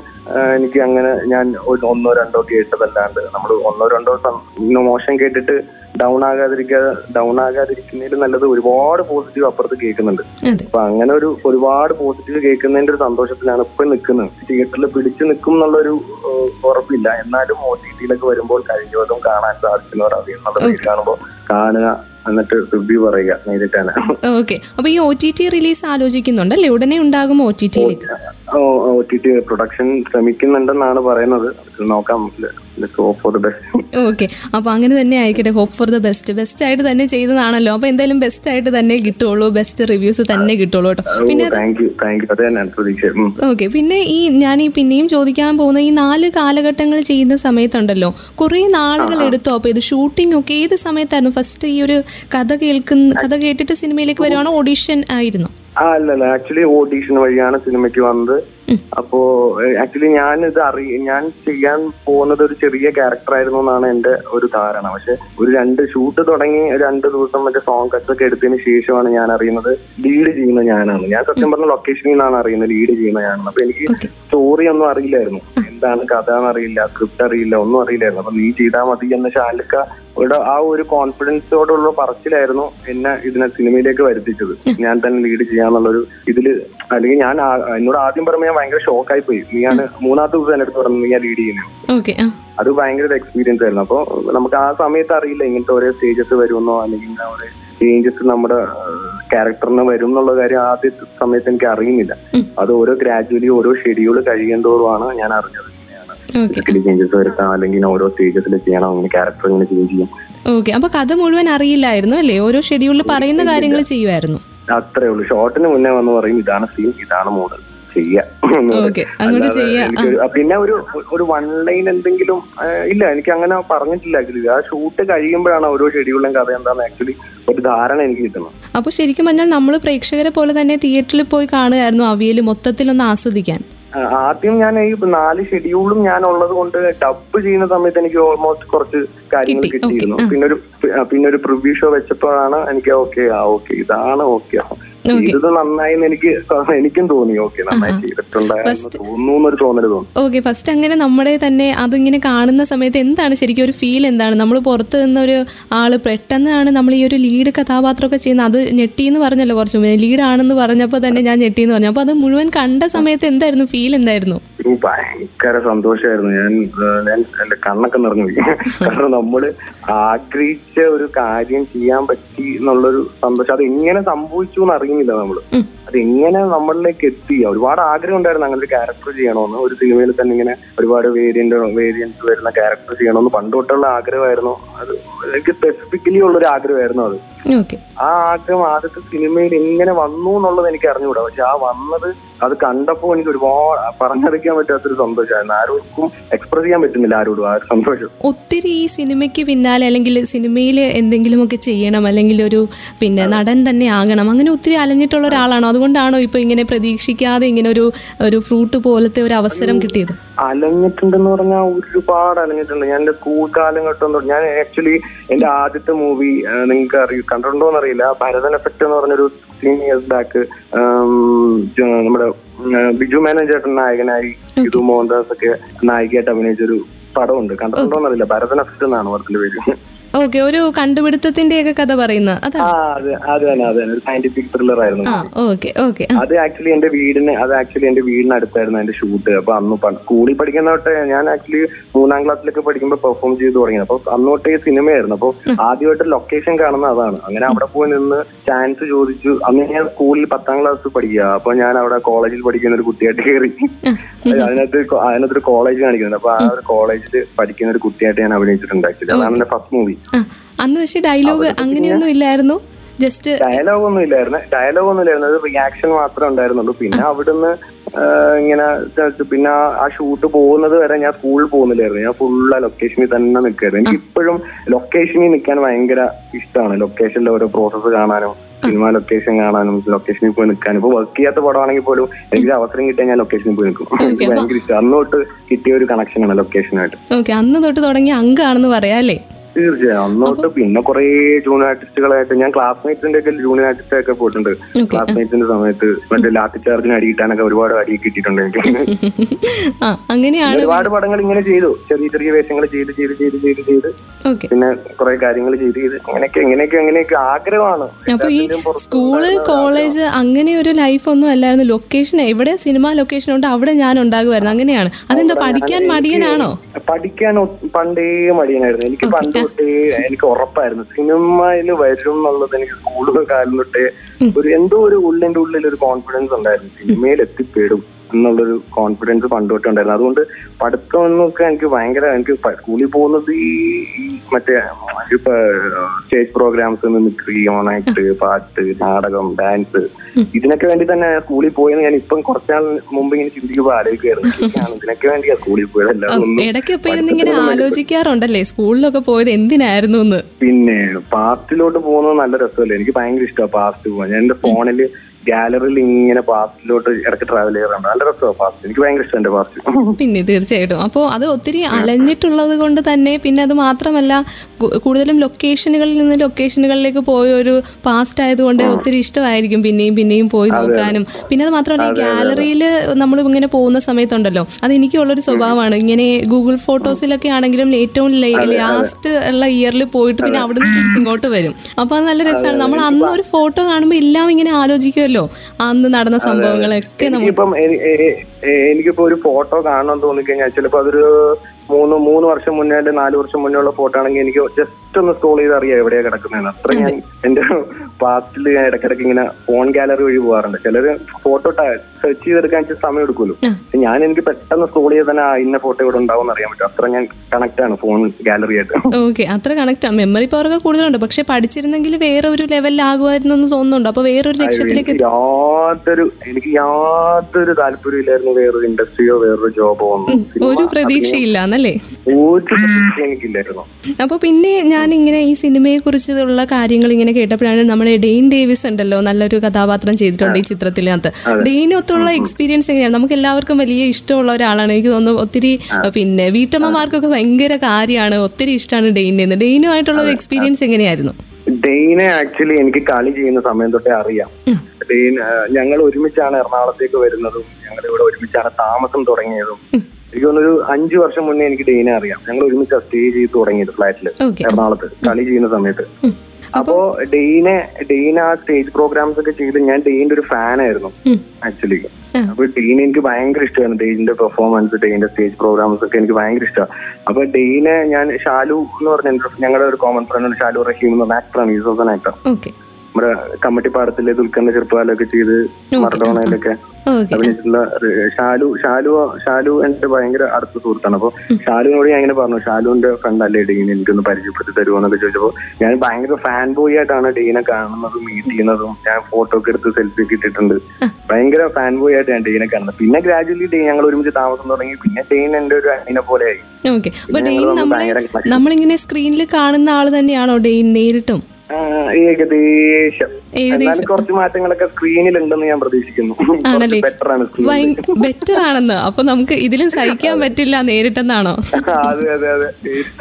എനിക്ക് അങ്ങനെ ഞാൻ ഒന്നോ രണ്ടോ കേട്ടതല്ലാണ്ട് നമ്മൾ ഒന്നോ രണ്ടോ മോശം കേട്ടിട്ട് ഡൗൺ ആകാതിരിക്കുക ഡൗൺ ആകാതിരിക്കുന്നതിൽ നല്ലത് ഒരുപാട് പോസിറ്റീവ് അപ്പുറത്ത് കേൾക്കുന്നുണ്ട്. അതെ. അപ്പൊ അങ്ങനെ ഒരു ഒരുപാട് പോസിറ്റീവ് കേൾക്കുന്നതിന്റെ ഒരു സന്തോഷത്തിലാണ് ഇപ്പൊ നിൽക്കുന്നത്. തിയേറ്ററിൽ പിടിച്ചു നിൽക്കും എന്നുള്ളൊരു ഒരു ഉറപ്പില്ല. എന്നാലും ഒ ടി ടിയിലൊക്കെ വരുമ്പോൾ കഴിഞ്ഞ ദിവസം കാണാൻ സാധിക്കുന്നവർ രീതിയിൽ കാണുമ്പോൾ കാണുക എന്നിട്ട് റിവ്യൂ പറയുക നേരിട്ടാണ് ഓക്കെ അപ്പൊ ഈ ഒ ടി ടി റിലീസ് ആലോചിക്കുന്നുണ്ടല്ലേ? ഉടനെ ഉണ്ടാകും O T T O T T production ശ്രമിക്കുന്നുണ്ടെന്നാണ് പറയുന്നത്. നോക്കാം. Hope for the best okay അപ്പൊ അങ്ങനെ തന്നെ ആയിക്കട്ടെ hope for the best best ആയിട്ട് തന്നെ ചെയ്തതാണല്ലോ. അപ്പൊ എന്തായാലും ബെസ്റ്റ് ആയിട്ട് തന്നെ കിട്ടുള്ളൂ. ബെസ്റ്റ് റിവ്യൂസ് തന്നെ കിട്ടുള്ളൂ കേട്ടോ. പിന്നെ. ഓക്കെ പിന്നെ ഈ ഞാൻ ഈ പിന്നെയും ചോദിക്കാൻ പോകുന്ന ഈ നാല് കാലഘട്ടങ്ങൾ ചെയ്യുന്ന സമയത്തുണ്ടല്ലോ. കുറെ നാളുകൾ എടുത്തോ? അപ്പൊ ഇത് ഷൂട്ടിംഗ് ഒക്കെ ഏത് സമയത്തായിരുന്നു? ഫസ്റ്റ് ഈ ഒരു കഥ കേൾക്കുന്ന കഥ കേട്ടിട്ട് സിനിമയിലേക്ക് വരുവാണോ? ഓഡീഷൻ ആയിരുന്നു. ആ അല്ലല്ല അല്ല. ആക്ച്വലി ഓഡീഷൻ വഴിയാണ് സിനിമയ്ക്ക് വന്നത്. അപ്പോ ആക്ച്വലി ഞാൻ ഇത് അറിയ ഞാൻ ചെയ്യാൻ പോകുന്നത് ഒരു ചെറിയ ക്യാരക്ടർ ആയിരുന്നു എന്നാണ് എന്റെ ഒരു ധാരണ. പക്ഷെ ഒരു രണ്ട് ഷൂട്ട് തുടങ്ങി രണ്ട് ദിവസം മറ്റേ സോങ് കട്ട്സ് ഒക്കെ എടുത്തതിന് ശേഷമാണ് ഞാൻ അറിയുന്നത് ലീഡ് ചെയ്യുന്ന ഞാനാണ്. ഞാൻ സത്യം പറഞ്ഞ ലൊക്കേഷനിൽ നിന്നാണ് അറിയുന്നത് ലീഡ് ചെയ്യുന്ന ഞാനാണ്. അപ്പൊ എനിക്ക് സ്റ്റോറി ഒന്നും അറിയില്ലായിരുന്നു. എന്താണ് കഥ എന്നറിയില്ല സ്ക്രിപ്റ്റ് അറിയില്ല ഒന്നും അറിയില്ലായിരുന്നു. അപ്പൊ നീ ചെയ്താൽ മതി എന്ന ശാലിക്ക ഇവിടെ ആ ഒരു കോൺഫിഡൻസോടുള്ള പറച്ചിലായിരുന്നു എന്നെ ഇതിനെ സിനിമയിലേക്ക് വരുത്തിച്ചത്. ഞാൻ തന്നെ ലീഡ് ചെയ്യാന്നുള്ളൊരു ഇതിൽ അല്ലെങ്കിൽ ഞാൻ എന്നോട് ആദ്യം പറയുമ്പോൾ ഞാൻ ഭയങ്കര ഷോക്കായി പോയി നീയാണ് മൂന്നാമത്തെ ദിവസം എന്റെ അടുത്ത് പറഞ്ഞു നീ ഞാൻ ലീഡ് ചെയ്യുന്നത് അത് ഭയങ്കര ഒരു എക്സ്പീരിയൻസ് ആയിരുന്നു. അപ്പോൾ നമുക്ക് ആ സമയത്ത് അറിയില്ല ഇങ്ങനത്തെ ഓരോ സ്റ്റേജസ് വരുമെന്നോ അല്ലെങ്കിൽ ഓരോ ചേഞ്ചസ് നമ്മുടെ ക്യാരക്ടറിന് വരും എന്നുള്ള കാര്യം ആദ്യ സമയത്ത് എനിക്ക് അറിയുന്നില്ല. അത് ഓരോ ഗ്രാജുവലി ഓരോ ഷെഡ്യൂൾ കഴിയുന്തോറുമാണ് ഞാൻ അറിഞ്ഞത്. ഫിസിക്കലി ചേഞ്ചസ് വരുത്താം. അല്ലെങ്കിൽ ഓരോ സ്റ്റേജസിൽ ചെയ്യണം. അങ്ങനെ ക്യാരക്ടർ ഇങ്ങനെ ചേഞ്ച് ചെയ്യും. ഓക്കെ അപ്പൊ കഥ മുഴുവൻ അറിയില്ലായിരുന്നു അല്ലേ? ഓരോ ഷെഡ്യൂളിൽ പറയുന്ന കാര്യങ്ങൾ ചെയ്യുമായിരുന്നു അത്രേ ഉള്ളൂ. ഷോർട്ടിന് മുന്നേ വന്ന് പറയും ഇതാണ് സീൻ ഇതാണ് മോഡൽ പിന്നെ ഒരു ഒരു വൺ ലൈൻ എന്തെങ്കിലും ഇല്ല. എനിക്ക് അങ്ങനെ പറഞ്ഞിട്ടില്ല ആക്ച്വലി ആ ഷൂട്ട് കഴിയുമ്പോഴാണ് ഓരോ ഷെഡ്യൂളിലും കഥ എന്താന്ന് ആക്ച്വലി ഒരു ധാരണ എനിക്ക് കിട്ടുന്നത്. അപ്പോൾ ശരിക്കും പറഞ്ഞാൽ നമ്മൾ പ്രേക്ഷകരെ പോലെ തന്നെ തിയേറ്ററിൽ പോയി കാണുകയായിരുന്നു അവിയൽ മൊത്തത്തിലൊന്ന് ആസ്വദിക്കാൻ. ആ, ആദ്യം ഞാൻ ഈ നാല് ഷെഡ്യൂളും ഞാൻ ഉള്ളത് കൊണ്ട് ഡബ് ചെയ്യുന്ന സമയത്ത് എനിക്ക് ഓൾമോസ്റ്റ് കുറച്ച് കാര്യങ്ങൾ കിട്ടിയിരുന്നു. പിന്നെ ഒരു പിന്നെ ഒരു പ്രിവ്യൂ ഷോ വെച്ചപ്പോഴാണ് എനിക്ക് ഓക്കെ ആ ഓക്കെ ഇതാണ് ഓക്കെ ഇത് നന്നായി എന്ന് എനിക്ക് എനിക്കും തോന്നി. ഓക്കെ നന്നായി ചെയ്തിട്ടുണ്ടായിരുന്നു തോന്നുന്നു എന്നൊരു തോന്നൽ തോന്നി. ഓക്കെ ഫസ്റ്റ് അങ്ങനെ നമ്മുടെ തന്നെ അതിങ്ങനെ കാണുന്ന സമയത്ത് എന്താണ് ശരിക്കും ഒരു ഫീൽ എന്താണ്? നമ്മൾ പുറത്ത് നിന്നൊരു ആൾ പെട്ടെന്നാണ് നമ്മൾ ഈ ഒരു ലീഡ് കഥാപാത്രമൊക്കെ ചെയ്യുന്നത്. അത് ഞെട്ടിയെന്ന് പറഞ്ഞല്ലോ കുറച്ച് ലീഡ് ആണെന്ന് പറഞ്ഞപ്പോൾ തന്നെ ഞാൻ ഞെട്ടിയെന്ന് പറഞ്ഞു. അപ്പൊ അത് മുഴുവൻ കണ്ട സമയത്ത് എന്തായിരുന്നു? ഫീൽ എന്തായിരുന്നു? ഭയങ്കര സന്തോഷമായിരുന്നു ഞാൻ ഞാൻ എന്റെ കണ്ണൊക്കെ നിറഞ്ഞു കാരണം നമ്മൾ ആഗ്രഹിച്ച ഒരു കാര്യം ചെയ്യാൻ പറ്റി എന്നുള്ളൊരു സന്തോഷം. അത് എങ്ങനെ സംഭവിച്ചു എന്ന് അറിയുന്നില്ല നമ്മൾ. ഉം. അത് നമ്മളിലേക്ക് എത്തി? ഒരുപാട് ആഗ്രഹം ഉണ്ടായിരുന്നു അങ്ങനെ ഒരു ക്യാരക്ടർ ചെയ്യണമെന്ന് ഒരു സിനിമയിൽ തന്നെ ഇങ്ങനെ ഒരുപാട് വേരിയന്റ് വേരിയൻസ് വരുന്ന ക്യാരക്ടർ ചെയ്യണമെന്ന് പണ്ട് തൊട്ടുള്ള ആഗ്രഹമായിരുന്നു. അത് എനിക്ക് സ്പെസിഫിക്കലി ഉള്ള ഒരു ആഗ്രഹമായിരുന്നു അത്. ആ ആഗ്രഹം ആദ്യത്തെ സിനിമയിൽ എങ്ങനെ വന്നു എന്നുള്ളത് എനിക്ക് അറിഞ്ഞുകൂടാ. പക്ഷെ ആ വന്നത് അത് കണ്ടപ്പോൾ എനിക്ക് ഒരുപാട് പറഞ്ഞറിയിക്കാൻ പറ്റാത്തൊരു സന്തോഷമായിരുന്നു. ആരോടും എക്സ്പ്രസ് ചെയ്യാൻ പറ്റുന്നില്ല ആരോടും ആ സന്തോഷം. ഒത്തിരി ഈ സിനിമയ്ക്ക് പിന്നാലെ അല്ലെങ്കിൽ സിനിമയിൽ എന്തെങ്കിലുമൊക്കെ ചെയ്യണം അല്ലെങ്കിൽ ഒരു പിന്നെ നടൻ തന്നെ ആകണം അങ്ങനെ ഒത്തിരി അലഞ്ഞിട്ടുള്ള ഒരാളാണോ? അതുകൊണ്ടാണോ ഇപ്പൊ ഇങ്ങനെ പ്രതീക്ഷിക്കാതെ ഇങ്ങനെ ഒരു ഒരു ഫ്രൂട്ട് പോലത്തെ ഒരു അവസരം കിട്ടിയത്? അലഞ്ഞിട്ടുണ്ടെന്ന് പറഞ്ഞാൽ ഒരുപാട് അലഞ്ഞിട്ടുണ്ട്. ഞാൻ എന്റെ സ്കൂൾ കാലഘട്ടം ഞാൻ ആക്ച്വലി എന്റെ ആദ്യത്തെ മൂവി നിങ്ങൾക്ക് അറിയ കണ്ടിട്ടുണ്ടോ എന്നറിയില്ല ഭരതൻ എഫക്ട് എന്ന് പറഞ്ഞൊരു സിക്സ്റ്റീൻ ഇയേഴ്സ് ബാക്ക് നമ്മുടെ ബിജു മേനൻ ചേട്ടൻ നായകനായി ഇതു മോഹൻദാസ് ഒക്കെ നായികയായിട്ട് അഭിനയിച്ചൊരു പടമുണ്ട്. കണ്ടിട്ടുണ്ടോ എന്നറിയില്ല ഭരതൻ എഫക്ട് എന്നാണ് പടത്തിന്റെ പേര്. ഓക്കെ ഒരു കണ്ടുപിടുത്തത്തിന്റെയൊക്കെ കഥ പറയുന്ന സയന്റിഫിക് ത്രില്ലർ ആയിരുന്നു. അത് ആക്ച്വലി എന്റെ വീടിന് അത് ആക്ച്വലി എന്റെ വീടിനടുത്തായിരുന്നു എന്റെ ഷൂട്ട് അപ്പൊ അന്ന് സ്കൂളിൽ പഠിക്കുന്ന തൊട്ട് ഞാൻ ആക്ച്വലി മൂന്നാം ക്ലാസ്സിലൊക്കെ പഠിക്കുമ്പോൾ പെർഫോം ചെയ്ത് തുടങ്ങി. അപ്പൊ അന്ന് തൊട്ടേ സിനിമയായിരുന്നു. അപ്പൊ ആദ്യമായിട്ട് ലൊക്കേഷൻ കാണുന്ന അതാണ്. അങ്ങനെ അവിടെ പോയി നിന്ന് ചാൻസ് ചോദിച്ചു. അന്ന് ഞാൻ സ്കൂളിൽ പത്താം ക്ലാസ് പഠിക്കുക. അപ്പൊ ഞാൻ അവിടെ കോളേജിൽ പഠിക്കുന്ന ഒരു കുട്ടിയായിട്ട് കയറി അതിനകത്ത് അതിനകത്ത് അതിനകത്തൊരു കോളേജ് കാണിക്കുന്നുണ്ട്. അപ്പൊ ആ ഒരു കോളേജിൽ പഠിക്കുന്ന ഒരു കുട്ടിയായിട്ട് ഞാൻ അഭിനയിച്ചിട്ടുണ്ട് ആക്ച്വലി അതാണ് എന്റെ ഫസ്റ്റ് മൂവി അന്ന് പക്ഷേ ഡയലോഗ് അങ്ങനെയൊന്നും ഇല്ലായിരുന്നു. ജസ്റ്റ് ഡയലോഗ് ഒന്നും ഇല്ലായിരുന്നു. ഡയലോഗ് ഒന്നും ഇല്ലായിരുന്നു. അത് റിയാക്ഷൻ മാത്രമേ ഉണ്ടായിരുന്നുള്ളൂ. പിന്നെ അവിടുന്ന് ഇങ്ങനെ പിന്നെ ആ- ഷൂട്ട് പോകുന്നത് വരെ ഞാൻ സ്കൂളിൽ പോകുന്നില്ലായിരുന്നു. ഞാൻ ഫുൾ ആ ലൊക്കേഷനിൽ തന്നെ നിൽക്കായിരുന്നു എനിക്ക് ഇപ്പോഴും ലൊക്കേഷനിൽ നിൽക്കാൻ ഭയങ്കര ഇഷ്ടമാണ്. ലൊക്കേഷനിലെ ഓരോ പ്രോസസ്സ് കാണാനും സിനിമ ലൊക്കേഷൻ കാണാനും ലൊക്കേഷനിൽ പോയി നിൽക്കാനും. ഇപ്പൊ വർക്ക് ചെയ്യാത്ത പടമാണെങ്കിൽ പോലും എനിക്ക് അവസരം കിട്ടിയാൽ ഞാൻ ലൊക്കേഷനിൽ പോയി നിൽക്കും. എനിക്ക് ഭയങ്കര ഇഷ്ടം. അന്ന് തൊട്ട് കിട്ടിയ ഒരു കണക്ഷനാണ് ലൊക്കേഷനായിട്ട് ഓക്കെ അന്ന് തൊട്ട് തുടങ്ങിയ അങ്കാണെന്ന് പറയാം അല്ലേ? തീർച്ചയായും. അന്നോട്ട് പിന്നെ കുറെ ജൂനിയർ ആർട്ടിസ്റ്റുകളായിട്ട് ഞാൻ ക്ലാസ്മേറ്റ്സിന്റെ ഒക്കെ ജൂനിയർ ആർട്ടിസ്റ്റ് ഒക്കെ പോയിട്ടുണ്ട്. ക്ലാസ്മേറ്റ്സിന്റെ സമയത്ത് മറ്റേ ലാത്തി ചാർജിന് അടി കിട്ടാനൊക്കെ ഒരുപാട് അടി കിട്ടിയിട്ടുണ്ട് എനിക്ക്. അങ്ങനെയാണ് ഒരുപാട് പടങ്ങൾ ഇങ്ങനെ ചെയ്തു. ചെറിയ ചെറിയ വേഷങ്ങൾ ചെയ്ത് ചെയ്ത് ചെയ്ത് ചെയ്ത് ചെയ്ത്. പിന്നെ കുറെ കാര്യങ്ങൾ ചെയ്ത് ചെയ്ത്. അങ്ങനെയൊക്കെ എങ്ങനെയൊക്കെ അങ്ങനെയൊക്കെ ആഗ്രഹമാണ്. അപ്പൊ ഈ സ്കൂൾ കോളേജ് അങ്ങനെ ഒരു ലൈഫ് ഒന്നും അല്ലായിരുന്നു. ലൊക്കേഷൻ എവിടെ സിനിമ ലൊക്കേഷൻ ഉണ്ട് അവിടെ ഞാൻ ഉണ്ടാകുമായിരുന്നു. അങ്ങനെയാണ്. അതെന്താ പഠിക്കാൻ മടിയനാണോ? പഠിക്കാൻ പണ്ടേ മടിയനായിരുന്നു. എനിക്ക് പണ്ട് എനിക്ക് ഉറപ്പായിരുന്നു. സിനിമയിൽ വരും എന്നുള്ളത് എനിക്ക് സ്കൂൾ കാലം തൊട്ടേ ഒരു എന്തോ ഒരു ഉള്ളിന്റെ ഉള്ളിൽ ഒരു കോൺഫിഡൻസ് ഉണ്ടായിരുന്നു. സിനിമയിൽ എത്തിപ്പെടും എന്നുള്ളൊരു കോൺഫിഡൻസ് പണ്ട് തൊട്ട് ഉണ്ടായിരുന്നു അതുകൊണ്ട് പഠിത്തം എന്നൊക്കെ എനിക്ക് ഭയങ്കര എനിക്ക് സ്കൂളിൽ പോകുന്നത് ഈ മറ്റേ സ്റ്റേജ് പ്രോഗ്രാംസ് മിമിക്രി ഓണാക്ട് പാട്ട് നാടകം ഡാൻസ് ഇതിനൊക്കെ വേണ്ടി തന്നെ സ്കൂളിൽ പോയെന്ന് ഞാൻ ഇപ്പം കുറച്ചാൾ മുമ്പ് ഇങ്ങനെ ചിന്തിക്കുമ്പോൾ ആലോചിക്കായിരുന്നു ശരിയാണ് ഇതിനൊക്കെ വേണ്ടിയാ സ്കൂളിൽ പോയത്. അല്ലാതെ ഒന്നും ഇടയ്ക്ക് ആലോചിക്കാറുണ്ടല്ലേ? സ്കൂളിലൊക്കെ പോയത് എന്തിനായിരുന്നു പിന്നെ പാസ്റ്റിലോട്ട് പോകുന്നത് നല്ല രസമല്ലേ? എനിക്ക് ഭയങ്കര ഇഷ്ടമാണ് പാസ്റ്റ് പോകാൻ. ഞാൻ എന്റെ ഫോണിൽ ഗാലറിയിൽ ഇങ്ങനെ പാസ്റ്റിലോട്ട് ഇടയ്ക്ക് ട്രാവൽ ചെയ്യാറുണ്ട്. നല്ല രസമാണ് പാസ്റ്റ്. എനിക്ക് ഭയങ്കര ഇഷ്ടം എന്റെ പാസ്റ്റ്. പിന്നെ തീർച്ചയായിട്ടും. അപ്പോ അത് ഒത്തിരി അലഞ്ഞിട്ടുള്ളത് കൊണ്ട് തന്നെ പിന്നെ അത് മാത്രമല്ല കൂടുതലും ലൊക്കേഷനുകളിൽ നിന്ന് ലൊക്കേഷനുകളിലേക്ക് പോയ ഒരു പാസ്റ്റ് ആയതുകൊണ്ട് ഒത്തിരി ഇഷ്ടമായിരിക്കും പിന്നെയും പിന്നെയും പോയി നോക്കാനും. പിന്നെ അത് മാത്രമല്ല ഈ ഗാലറിയിൽ നമ്മൾ ഇങ്ങനെ പോകുന്ന സമയത്തുണ്ടല്ലോ അത് എനിക്കുള്ളൊരു സ്വഭാവമാണ്. ഇങ്ങനെ ഗൂഗിൾ ഫോട്ടോസിലൊക്കെ ആണെങ്കിലും ഏറ്റവും ലാസ്റ്റ് ഉള്ള ഇയറിൽ പോയിട്ട് പിന്നെ അവിടെ നിന്ന് തിരിച്ചിങ്ങോട്ട് വരും. അപ്പൊ അത് നല്ല രസമാണ്. നമ്മൾ അന്ന് ഒരു ഫോട്ടോ കാണുമ്പോൾ എല്ലാം ഇങ്ങനെ ആലോചിക്കുമല്ലോ അന്ന് നടന്ന സംഭവങ്ങളൊക്കെ നമുക്ക് എനിക്കിപ്പോ ഒരു ഫോട്ടോ കാണണം തോന്നിക്കഴിഞ്ഞാൽ ചിലപ്പോ അതൊരു മൂന്ന് മൂന്ന് വർഷം മുന്നേ അല്ലെ നാല് വർഷം മുന്നേ ഉള്ള ഫോട്ടോ ആണെങ്കിൽ എനിക്ക് ജസ്റ്റ് ഒന്ന് സ്ക്രോൾ ചെയ്ത് അറിയാം എവിടെയാ കിടക്കുന്നതെന്ന്. അത്ര ഞാൻ എന്റെ പാസ്റ്റിൽ ഞാൻ ഇടയ്ക്കിടയ്ക്ക് ഇങ്ങനെ ഫോൺ ഗാലറി വഴി പോകാറുണ്ട് ചിലര് ഫോട്ടോ സെർച്ച് ചെയ്തെടുക്കാൻ വെച്ചാൽ സമയം എടുക്കുമല്ലോ. ഞാൻ എനിക്ക് പെട്ടെന്ന് സ്ക്രോൾ ചെയ്ത് തന്നെ ഇന്ന ഫോട്ടോ ഇവിടെ ഉണ്ടാവും അറിയാൻ പറ്റും. അത്ര ഞാൻ കണക്ട് ആണ് ഫോൺ ഗാലറി ആയിട്ട്. ഓക്കെ അത്ര കണക്ട് ആണ് മെമ്മറി പവർ ഒക്കെ കൂടുതലുണ്ട്. പക്ഷെ പഠിച്ചിരുന്നെങ്കിൽ വേറെ ഒരു ലെവലിലാകുമായിരുന്നു എന്ന് തോന്നുന്നുണ്ട്. അപ്പൊ വേറൊരു ലക്ഷ്യത്തിലേക്ക് യാതൊരു എനിക്ക് യാതൊരു താല്പര്യം ഇല്ലായിരുന്നു വേറൊരു ഇൻഡസ്ട്രിയോ വേറൊരു ജോബോ ഒന്നും. ഒരു പ്രതീക്ഷയില്ല അപ്പൊ അപ്പോൾ പിന്നെ ഞാൻ ഇങ്ങനെ ഈ സിനിമയെ കുറിച്ചുള്ള കാര്യങ്ങൾ ഇങ്ങനെ കേട്ടപ്പോഴാണ് നമ്മുടെ ഡെയിൻ ഡേവിസ് ഉണ്ടല്ലോ നല്ലൊരു കഥാപാത്രം ചെയ്തിട്ടുണ്ട് ഈ ചിത്രത്തിനകത്ത്. ഡെയിനൊത്തുള്ള എക്സ്പീരിയൻസ് എങ്ങനെയാണ്? നമുക്ക് എല്ലാവർക്കും വലിയ ഇഷ്ടമുള്ള ഒരാളാണ്. എനിക്ക് തോന്നുന്നു ഒത്തിരി പിന്നെ വീട്ടമ്മമാർക്കൊക്കെ ഭയങ്കര കാര്യമാണ്. ഒത്തിരി ഇഷ്ടമാണ് ഡെയിനെന്ന് ഡെയിനുമായിട്ടുള്ള ഒരു എക്സ്പീരിയൻസ് എങ്ങനെയായിരുന്നു? ഡെയിനെ ആക്ച്വലി എനിക്ക് കളി ചെയ്യുന്ന സമയം തൊട്ടേ അറിയാം. ഡെയിൻ ഞങ്ങൾ ഒരുമിച്ചാണ് എറണാകുളത്തേക്ക് വരുന്നതും ഞങ്ങൾ ഇവിടെ ഒരുമിച്ചാണ് താമസം തുടങ്ങിയതും. എനിക്ക് തോന്നുന്നു ഒരു അഞ്ചു വർഷം മുന്നേ എനിക്ക് ഡെയിനെ അറിയാം. ഞങ്ങൾ ഒരുമിച്ച് സ്റ്റേ ചെയ്ത് തുടങ്ങിയത് ഫ്ലാറ്റിൽ എറണാകുളത്ത് കളി ചെയ്യുന്ന സമയത്ത്. അപ്പോ ഡെയിനെ ഡെയിൻ ആ സ്റ്റേജ് പ്രോഗ്രാംസ് ഒക്കെ ചെയ്ത് ഞാൻ ഡെയിന്റെ ഒരു ഫാൻ ആയിരുന്നു ആക്ച്വലി. അപ്പൊ ഡെയിനെ എനിക്ക് ഭയങ്കര ഇഷ്ടമാണ് ഡെയിന്റെ പെർഫോമൻസ് ഡെയിന്റെ സ്റ്റേജ് പ്രോഗ്രാംസ് ഒക്കെ എനിക്ക് ഭയങ്കര ഇഷ്ടമാണ്. അപ്പൊ ഡെയിനെ ഞാൻ ഷാലു എന്ന് പറഞ്ഞ ഞങ്ങളുടെ ഒരു കോമൺ ഫ്രണ്ട് ഷാലു റഹീം എന്ന് പറഞ്ഞ ആക്ടറാണ് ഈസ് ഓഫ് ആക്ടർ ഓക്കെ കമ്മിറ്റി കമ്മട്ടിപ്പാടത്തിലെ ദുൽഖറിന്റെ ചെറുപ്പകാലമൊക്കെ ചെയ്ത് മറഡോണയിലൊക്കെ അഭിനയിച്ചിട്ടുള്ള ഷാലു ഷാലു ഷാലു എന്റെ ഭയങ്കര അടുത്ത സുഹൃത്താണ്. അപ്പൊ ഷാലുവിനോട് ഞാൻ ഇങ്ങനെ പറഞ്ഞു ഷാലുവിന്റെ ഫ്രണ്ട് അല്ലേ ഡീൻ എനിക്കൊന്ന് പരിചയപ്പെടുത്തി തരുമോ? എന്നൊക്കെ ചോദിച്ചപ്പോ ഞാൻ ഭയങ്കര ഫാൻ ബോയ് ആയിട്ടാണ് ഡീനെ കാണുന്നതും മീറ്റ് ചെയ്യുന്നതും ഞാൻ ഫോട്ടോ ഒക്കെ എടുത്ത് സെൽഫി ഒക്കെ ഇട്ടിട്ടുണ്ട്. ഭയങ്കര ഫാൻ ബോയ് ആയിട്ട് ഞാൻ ഡീനെ കാണുന്നത്. പിന്നെ ഗ്രാജുവലി ഡീൻ ഞങ്ങൾ ഒരുമിച്ച് താമസം തുടങ്ങി. പിന്നെ ഡീൻ എന്റെ ഒരു അനിയനെ പോലെ ആയി ഓക്കെ. അപ്പൊ പിന്നെ ഡെയിൻ ഭയങ്കര നമ്മളിങ്ങനെ സ്ക്രീനിൽ കാണുന്ന ആൾ തന്നെയാണോ ഡെയിൻ നേരിട്ടും? ഏകദേശം. കുറച്ച് മാറ്റങ്ങളൊക്കെ സ്ക്രീനിൽ ഉണ്ടെന്ന് ഞാൻ പ്രതീക്ഷിക്കുന്നു. ആണല്ലേ? ബെറ്റർ ആണ് സ്ക്രീനിൽ ബെറ്റർ ആണെന്ന്. അപ്പൊ നമുക്ക് ഇതിലും സഹിക്കാൻ പറ്റില്ല നേരിട്ടെന്നാണോ? അതെ അതെ അതെ.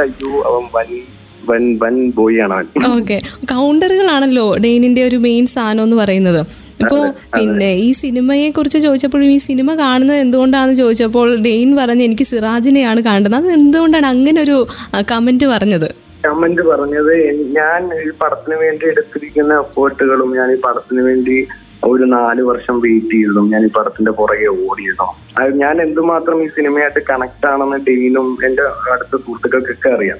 അയ്യോ അവൻ വൻ വൻ വൻ ബോയ് ആണ് അവൻ. ഓക്കെ. കൗണ്ടറുകളാണല്ലോ ഡെയിനിന്റെ ഒരു മെയിൻ സാധനം എന്ന് പറയുന്നത്. ഇപ്പോ പിന്നെ ഈ സിനിമയെ കുറിച്ച് ചോദിച്ചപ്പോഴും ഈ സിനിമ കാണുന്നത് എന്തുകൊണ്ടാണെന്ന് ചോദിച്ചപ്പോൾ ഡെയിൻ പറഞ്ഞ് എനിക്ക് സിറാജിനെയാണ് കാണുന്നത് അത് എന്തുകൊണ്ടാണ് അങ്ങനെ ഒരു കമന്റ് പറഞ്ഞത്? കമന്റ് പറഞ്ഞത് ഞാൻ ഈ പടത്തിന് വേണ്ടി എടുത്തിരിക്കുന്ന എഫേർട്ടുകളും ഞാൻ ഈ പടത്തിന് വേണ്ടി ഒരു നാല് വർഷം വെയിറ്റ് ചെയ്തതും ഞാൻ ഈ പടത്തിന്റെ പുറകെ ഓടിയതും. അത് ഞാൻ എന്തുമാത്രം ഈ സിനിമയായിട്ട് കണക്ട് ആണെന്ന് ഡെയിനും എന്റെ അടുത്ത സുഹൃത്തുക്കൾക്കൊക്കെ അറിയാം.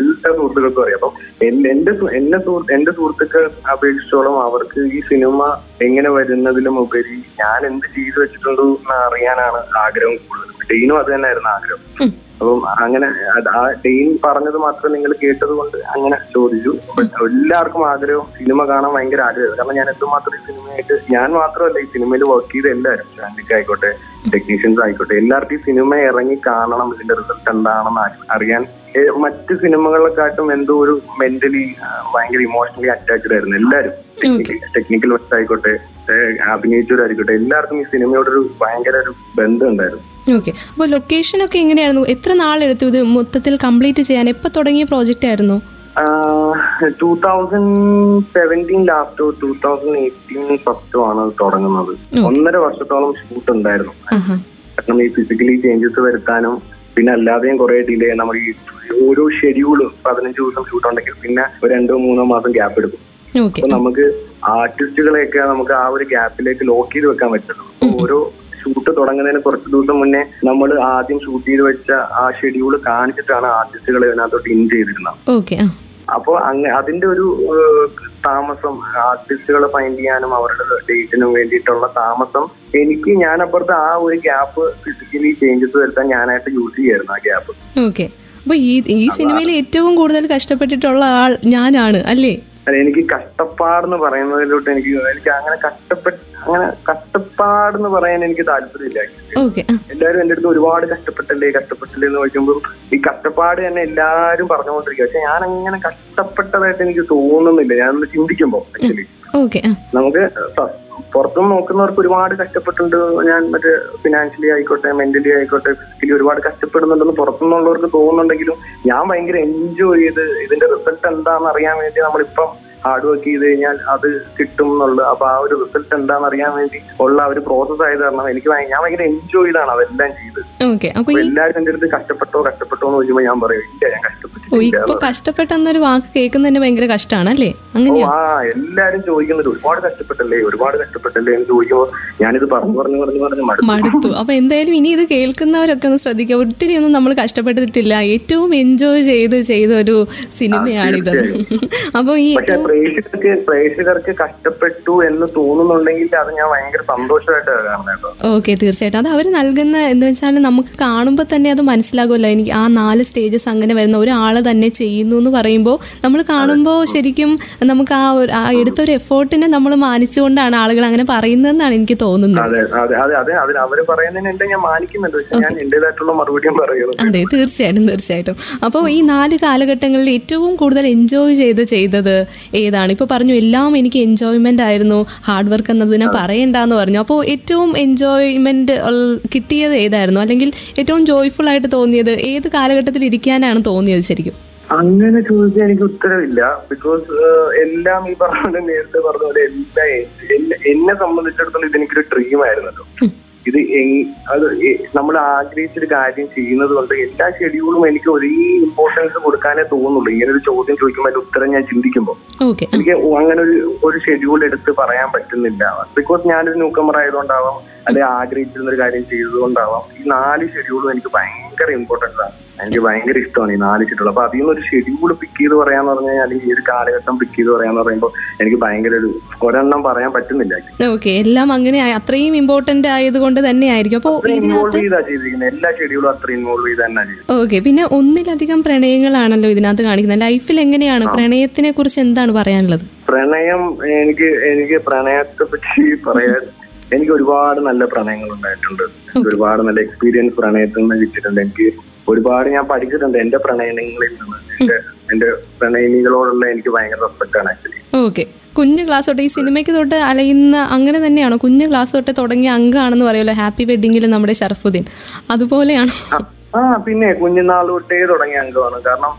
എല്ലാ സുഹൃത്തുക്കൾക്കും അറിയാം. അപ്പം എന്റെ എന്നെ എന്റെ സുഹൃത്തുക്കൾ അപേക്ഷിച്ചോളം അവർക്ക് ഈ സിനിമ എങ്ങനെ വരുന്നതിലും ഉപരി ഞാൻ എന്ത് ചെയ്തു വെച്ചിട്ടുണ്ടോ എന്ന് അറിയാനാണ് ആഗ്രഹം കൂടുതൽ ഡെയിനും അത് തന്നെയായിരുന്നു ആഗ്രഹം. അപ്പം അങ്ങനെ ആ ഡെയിൻ പറഞ്ഞത് മാത്രം നിങ്ങൾ കേട്ടത് കൊണ്ട് അങ്ങനെ ചോദിച്ചു. എല്ലാവർക്കും ആഗ്രഹം സിനിമ കാണാൻ ഭയങ്കര ആഗ്രഹം കാരണം ഞാൻ എന്തുമാത്രം ഈ സിനിമയായിട്ട് ഞാൻ മാത്രമല്ല ഈ സിനിമയിൽ വർക്ക് ചെയ്ത എല്ലാവരും. സ്റ്റാൻഡിക് ആയിക്കോട്ടെ ടെക്നീഷ്യൻസ് ആയിക്കോട്ടെ എല്ലാവർക്കും ഈ സിനിമ ഇറങ്ങി കാണണം ഇതിന്റെ റിസൾട്ട് എന്താണെന്ന് അറിയാൻ. മറ്റു സിനിമകളെക്കാട്ടും എന്തോ ഒരു മെന്റലി ഭയങ്കര ഇമോഷണലി അറ്റാച്ച്ഡ് ആയിരുന്നു എല്ലാവരും. ടെക്നിക്കൽ വശം ആയിക്കോട്ടെ ഏ, അഭിനയിച്ചവരായിക്കോട്ടെ എല്ലാവർക്കും ഈ സിനിമയോടൊരു ഭയങ്കര ഒരു ബന്ധം ഉണ്ടായിരുന്നു. ഓക്കെ അപ്പോൾ ലൊക്കേഷനൊക്കെ എങ്ങനെയായിരുന്നു? എത്ര നാളെടുത്തു ഇത് മൊത്തത്തിൽ കംപ്ലീറ്റ് ചെയ്യാൻ? എപ്പോൾ തുടങ്ങിയ പ്രോജക്റ്റ് ആയിരുന്നു? ടൂ തൗസൻഡ് സെവന്റീൻ ലാസ്റ്റോ ടൂ തൗസൻഡ് എയ്റ്റീൻ ഫസ്റ്റോ ആണ് തുടങ്ങുന്നത്. ഒന്നര വർഷത്തോളം ഷൂട്ട് ഉണ്ടായിരുന്നു. കാരണം ഈ ഫിസിക്കലി ചേഞ്ചസ് വരുത്താനും പിന്നെ അല്ലാതെയും കുറെ ഡിലേ നമ്മൾ ഈ ഓരോ ഷെഡ്യൂൾ പതിനഞ്ച് ദിവസം ഷൂട്ട് ഉണ്ടെങ്കിൽ പിന്നെ ഒരു രണ്ടോ മൂന്നോ മാസം ഗ്യാപ്പ് എടുക്കും. അപ്പൊ നമുക്ക് ആർട്ടിസ്റ്റുകളെയൊക്കെ നമുക്ക് ആ ഒരു ഗ്യാപ്പിലേക്ക് ലോക്ക് ചെയ്ത് വെക്കാൻ പറ്റുള്ളൂ ഓരോ ഷൂട്ട് തുടങ്ങുന്നതിന് കുറച്ച് ദിവസം മുന്നേ നമ്മൾ ആദ്യം ഷൂട്ട് ചെയ്ത് വെച്ച ആ ഷെഡ്യൂൾ കാണിച്ചിട്ടാണ് ആർട്ടിസ്റ്റുകൾ ഇതിനകത്തോട്ട് ഇൻ ചെയ്തിരുന്നത്. അപ്പോൾ അങ്ങ അതിന്റെ ഒരു താമസം ആർട്ടിസ്റ്റുകളെ ഫൈൻഡ് ചെയ്യാനും അവരുടെ ഡേറ്റിനും വേണ്ടിയിട്ടുള്ള താമസം എനിക്ക് ഞാൻ അപ്പുറത്ത് ആ ഒരു ഗ്യാപ്പ് ഫിസിക്കലി ചേഞ്ചസ് വരുത്താൻ ഞാനായിട്ട് യൂസ് ചെയ്യായിരുന്നു ആ ഗ്യാപ്പ് ഓക്കെ അപ്പൊ ഈ ഈ സിനിമയിൽ ഏറ്റവും കൂടുതൽ കഷ്ടപ്പെട്ടിട്ടുള്ള ആൾ ഞാനാണ് അല്ലേ? അല്ല എനിക്ക് കഷ്ടപ്പാടെന്ന് പറയുന്നതിലോട്ട് എനിക്ക് എനിക്ക് അങ്ങനെ കഷ്ടപ്പെട്ട് അങ്ങനെ കഷ്ടപ്പാടെന്ന് പറയാൻ എനിക്ക് താല്പര്യമില്ല. എല്ലാവരും എന്റെ അടുത്ത് ഒരുപാട് കഷ്ടപ്പെട്ടല്ലേ കഷ്ടപ്പെട്ടില്ലേ എന്ന് ചോദിക്കുമ്പോൾ ഈ കഷ്ടപ്പാട് തന്നെ എല്ലാവരും പറഞ്ഞുകൊണ്ടിരിക്കുക പക്ഷെ ഞാൻ അങ്ങനെ കഷ്ടപ്പെട്ടതായിട്ട് എനിക്ക് തോന്നുന്നില്ല. ഞാനൊന്ന് ചിന്തിക്കുമ്പോൾ ആക്ച്വലി നമുക്ക് പുറത്തുനിന്ന് നോക്കുന്നവർക്ക് ഒരുപാട് കഷ്ടപ്പെട്ടുണ്ട്. ഞാൻ മറ്റേ ഫിനാൻഷ്യലി ആയിക്കോട്ടെ മെന്റലി ആയിക്കോട്ടെ ഫിസിക്കലി ഒരുപാട് കഷ്ടപ്പെടുന്നുണ്ടെന്ന് പുറത്തുനിന്നുള്ളവർക്ക് തോന്നുന്നുണ്ടെങ്കിലും ഞാൻ ഭയങ്കര എൻജോയ് ചെയ്ത് ഇതിന്റെ റിസൾട്ട് എന്താണെന്ന് അറിയാൻ വേണ്ടി നമ്മളിപ്പം ഹാർഡ് വർക്ക് ചെയ്ത് കഴിഞ്ഞാൽ അത് കിട്ടും എന്നുള്ളത്. അപ്പൊ ആ ഒരു റിസൾട്ട് എന്താണെന്ന് അറിയാൻ വേണ്ടി ഉള്ള ആ ഒരു പ്രോസസ് ആയത് കാരണം എനിക്ക് ഞാൻ ഭയങ്കര എൻജോയ് ചെയ്താണ് അതെല്ലാം ചെയ്ത്. എല്ലാവരും എന്റെ അടുത്ത് കഷ്ടപ്പെട്ടോ കഷ്ടപ്പെട്ടോ എന്ന് ചോദിക്കുമ്പോൾ ഞാൻ പറയും ഇല്ല ഞാൻ ഓ കഷ്ടപ്പെട്ടിട്ടില്ല ഇപ്പോൾ കഷ്ടപ്പെട്ടെന്നൊരു വാക്ക് കേൾക്കുന്നത് തന്നെ ഭയങ്കര കഷ്ടമാണ് അല്ലേ അങ്ങനെയാ? എല്ലാരും ചോദിക്കുന്നത് ഒരുപാട് കഷ്ടപ്പെട്ടല്ലേ ഒരുപാട് കഷ്ടപ്പെട്ടല്ലേ എന്ന് ചോദിക്കുമ്പോൾ ഞാനിത് പറഞ്ഞു പറഞ്ഞു പറഞ്ഞു പറഞ്ഞു മടുത്തു. അപ്പൊ എന്തായാലും ഇനി ഇത് കേൾക്കുന്നവരൊക്കെ ഒന്ന് ശ്രദ്ധിക്കുക. ഒത്തിരി ഒന്നും നമ്മൾ കഷ്ടപ്പെട്ടിട്ടില്ല. ഏറ്റവും എൻജോയ് ചെയ്ത് ചെയ്ത ഒരു സിനിമയാണിത് അപ്പൊ ഈ പ്രേക്ഷകർക്ക് പ്രേക്ഷകർക്ക് കഷ്ടപ്പെട്ടു എന്ന് തോന്നുന്നുണ്ടെങ്കിൽ അത് ഞാൻ ഭയങ്കര സന്തോഷമായിട്ട് ഓക്കെ തീർച്ചയായിട്ടും. അത് അവർ നൽകുന്ന എന്താ വെച്ചാൽ നമുക്ക് കാണുമ്പോൾ തന്നെ അത് മനസ്സിലാകുമല്ലോ. എനിക്ക് ആ നാല് സ്റ്റേജസ് അങ്ങനെ വരുന്ന ഒരാൾ തന്നെ ചെയ്യുന്നു എന്ന് പറയുമ്പോൾ നമ്മൾ കാണുമ്പോൾ ശരിക്കും നമുക്ക് ആ ഒരു ആ എടുത്തൊരു എഫേർട്ടിനെ നമ്മൾ മാനിച്ചുകൊണ്ടാണ് ആളുകൾ അങ്ങനെ പറയുന്നതെന്നാണ് എനിക്ക് തോന്നുന്നത്. അതെ അതെ അതെ ഞാൻ മാനിക്കുന്നുണ്ട്. പക്ഷെ ഞാൻ എന്റേതായിട്ടുള്ള മറുപടിയും പറയുന്നു അതെ തീർച്ചയായിട്ടും തീർച്ചയായിട്ടും. അപ്പോൾ ഈ നാല് കാലഘട്ടങ്ങളിൽ ഏറ്റവും കൂടുതൽ എൻജോയ് ചെയ്ത് ചെയ്തത് ഏതാണ്? ഇപ്പോൾ പറഞ്ഞു എല്ലാം എനിക്ക് എൻജോയ്മെന്റ് ആയിരുന്നു. ഹാർഡ് വർക്ക് എന്നതിനെ പറയണ്ടെന്ന് പറഞ്ഞു. അപ്പോൾ ഏറ്റവും എൻജോയ്മെന്റ് കിട്ടിയത് ഏതായിരുന്നു? അല്ലെങ്കിൽ ഏറ്റവും ജോയ്ഫുൾ ആയിട്ട് തോന്നിയത് ഏത് കാലഘട്ടത്തിൽ ഇരിക്കാനാണ് തോന്നിയത് ശരിക്കും? അങ്ങനെ ചോദിച്ചാൽ എനിക്ക് ഉത്തരവില്ല. ബിക്കോസ് എല്ലാം ഈ പറഞ്ഞ നേരത്തെ പറഞ്ഞ പോലെ എല്ലാ എന്നെ- സംബന്ധിച്ചിടത്തോളം ഇതെനിക്കൊരു ഡ്രീം ആയിരുന്നല്ലോ. ഇത് അത് നമ്മൾ ആഗ്രഹിച്ചൊരു കാര്യം ചെയ്യുന്നത് കൊണ്ട് എല്ലാ ഷെഡ്യൂളും എനിക്ക് ഒരേ ഇമ്പോർട്ടൻസ് കൊടുക്കാനേ തോന്നുള്ളൂ. ഇങ്ങനെ ഒരു ചോദ്യം ചോദിക്കുമ്പോൾ അതിന്റെ ഉത്തരം ഞാൻ ചിന്തിക്കുമ്പോൾ എനിക്ക് അങ്ങനെ ഒരു ഒരു ഷെഡ്യൂൾ എടുത്ത് പറയാൻ പറ്റുന്നില്ല. ബിക്കോസ് ഞാനൊരു ന്യൂ കമർ ആയതുകൊണ്ടാവാം അല്ലെങ്കിൽ ആഗ്രഹിച്ചിരുന്ന ഒരു കാര്യം ചെയ്തതുകൊണ്ടാവാം. ഈ നാല് ഷെഡ്യൂളും എനിക്ക് ഭയങ്കര ഇമ്പോർട്ടന്റ് ആണ്. എനിക്ക് ഭയങ്കര ഇഷ്ടമാണ് ഈ നാല് ഷെഡ്യൂൾ അപ്പൊ അതിൽ നിന്ന് ഒരു ഷെഡ്യൂൾ പിക്ക് ചെയ്ത് പറയാന്ന് പറഞ്ഞാൽ അല്ലെങ്കിൽ ഈ ഒരു കാലഘട്ടം പിക്ക് ചെയ്ത് പറയാന്ന് പറയുമ്പോൾ എനിക്ക് ഭയങ്കര ഒരു ഒരെണ്ണം പറയാൻ പറ്റുന്നില്ല. ഓക്കെ എല്ലാം അങ്ങനെ അത്രയും ഇമ്പോർട്ടന്റ് ആയതുകൊണ്ട് തന്നെ ആയിരിക്കും. അപ്പോൾ ഇൻവോൾവ് ചെയ്താ ചെയ്തിരിക്കുന്നത്. എല്ലാ ഷെഡ്യൂളും അത്ര ഇൻവോൾവ് ചെയ്ത് തന്നെ ഓക്കെ പിന്നെ ഒന്നിലധികം പ്രണയങ്ങളാണല്ലോ ഇതിനകത്ത് കാണിക്കുന്നത്. ലൈഫിൽ എങ്ങനെയാണ്? പ്രണയത്തിനെ കുറിച്ച് എന്താണ് പറയാനുള്ളത്? പ്രണയം എനിക്ക് എനിക്ക് പ്രണയത്തെ പറ്റി പറയാൻ എനിക്ക് ഒരുപാട് നല്ല പ്രണയങ്ങൾ ഉണ്ടായിട്ടുണ്ട്. ഒരുപാട് നല്ല എക്സ്പീരിയൻസ് പ്രണയത്തിൽ നിന്ന് കിട്ടിയിട്ടുണ്ട്. എനിക്ക് ഒരുപാട് ഞാൻ പഠിച്ചിട്ടുണ്ട്. എന്റെ പ്രണയങ്ങളിൽ നിന്ന് എന്റെ എന്റെ പ്രണയിനികളോടുള്ള എനിക്ക് ഭയങ്കര റെസ്പെക്ട് ആണ് ആക്ച്വലി ഓക്കെ കുഞ്ഞു ക്ലാസ് തൊട്ട് ഈ സിനിമയ്ക്ക് തൊട്ട് അലയുന്ന അങ്ങനെ തന്നെയാണോ? കുഞ്ഞു ക്ലാസ് തൊട്ട് തുടങ്ങിയ അംഗമാണെന്ന് പറയുമല്ലോ ഹാപ്പി വെഡിങ്ങിൽ നമ്മുടെ ഷർഫുദ്ദീൻ. അതുപോലെയാണ്? ആ പിന്നെ കുഞ്ഞുനാൾ തൊട്ടേ തുടങ്ങിയ അംഗമാണ്. കാരണം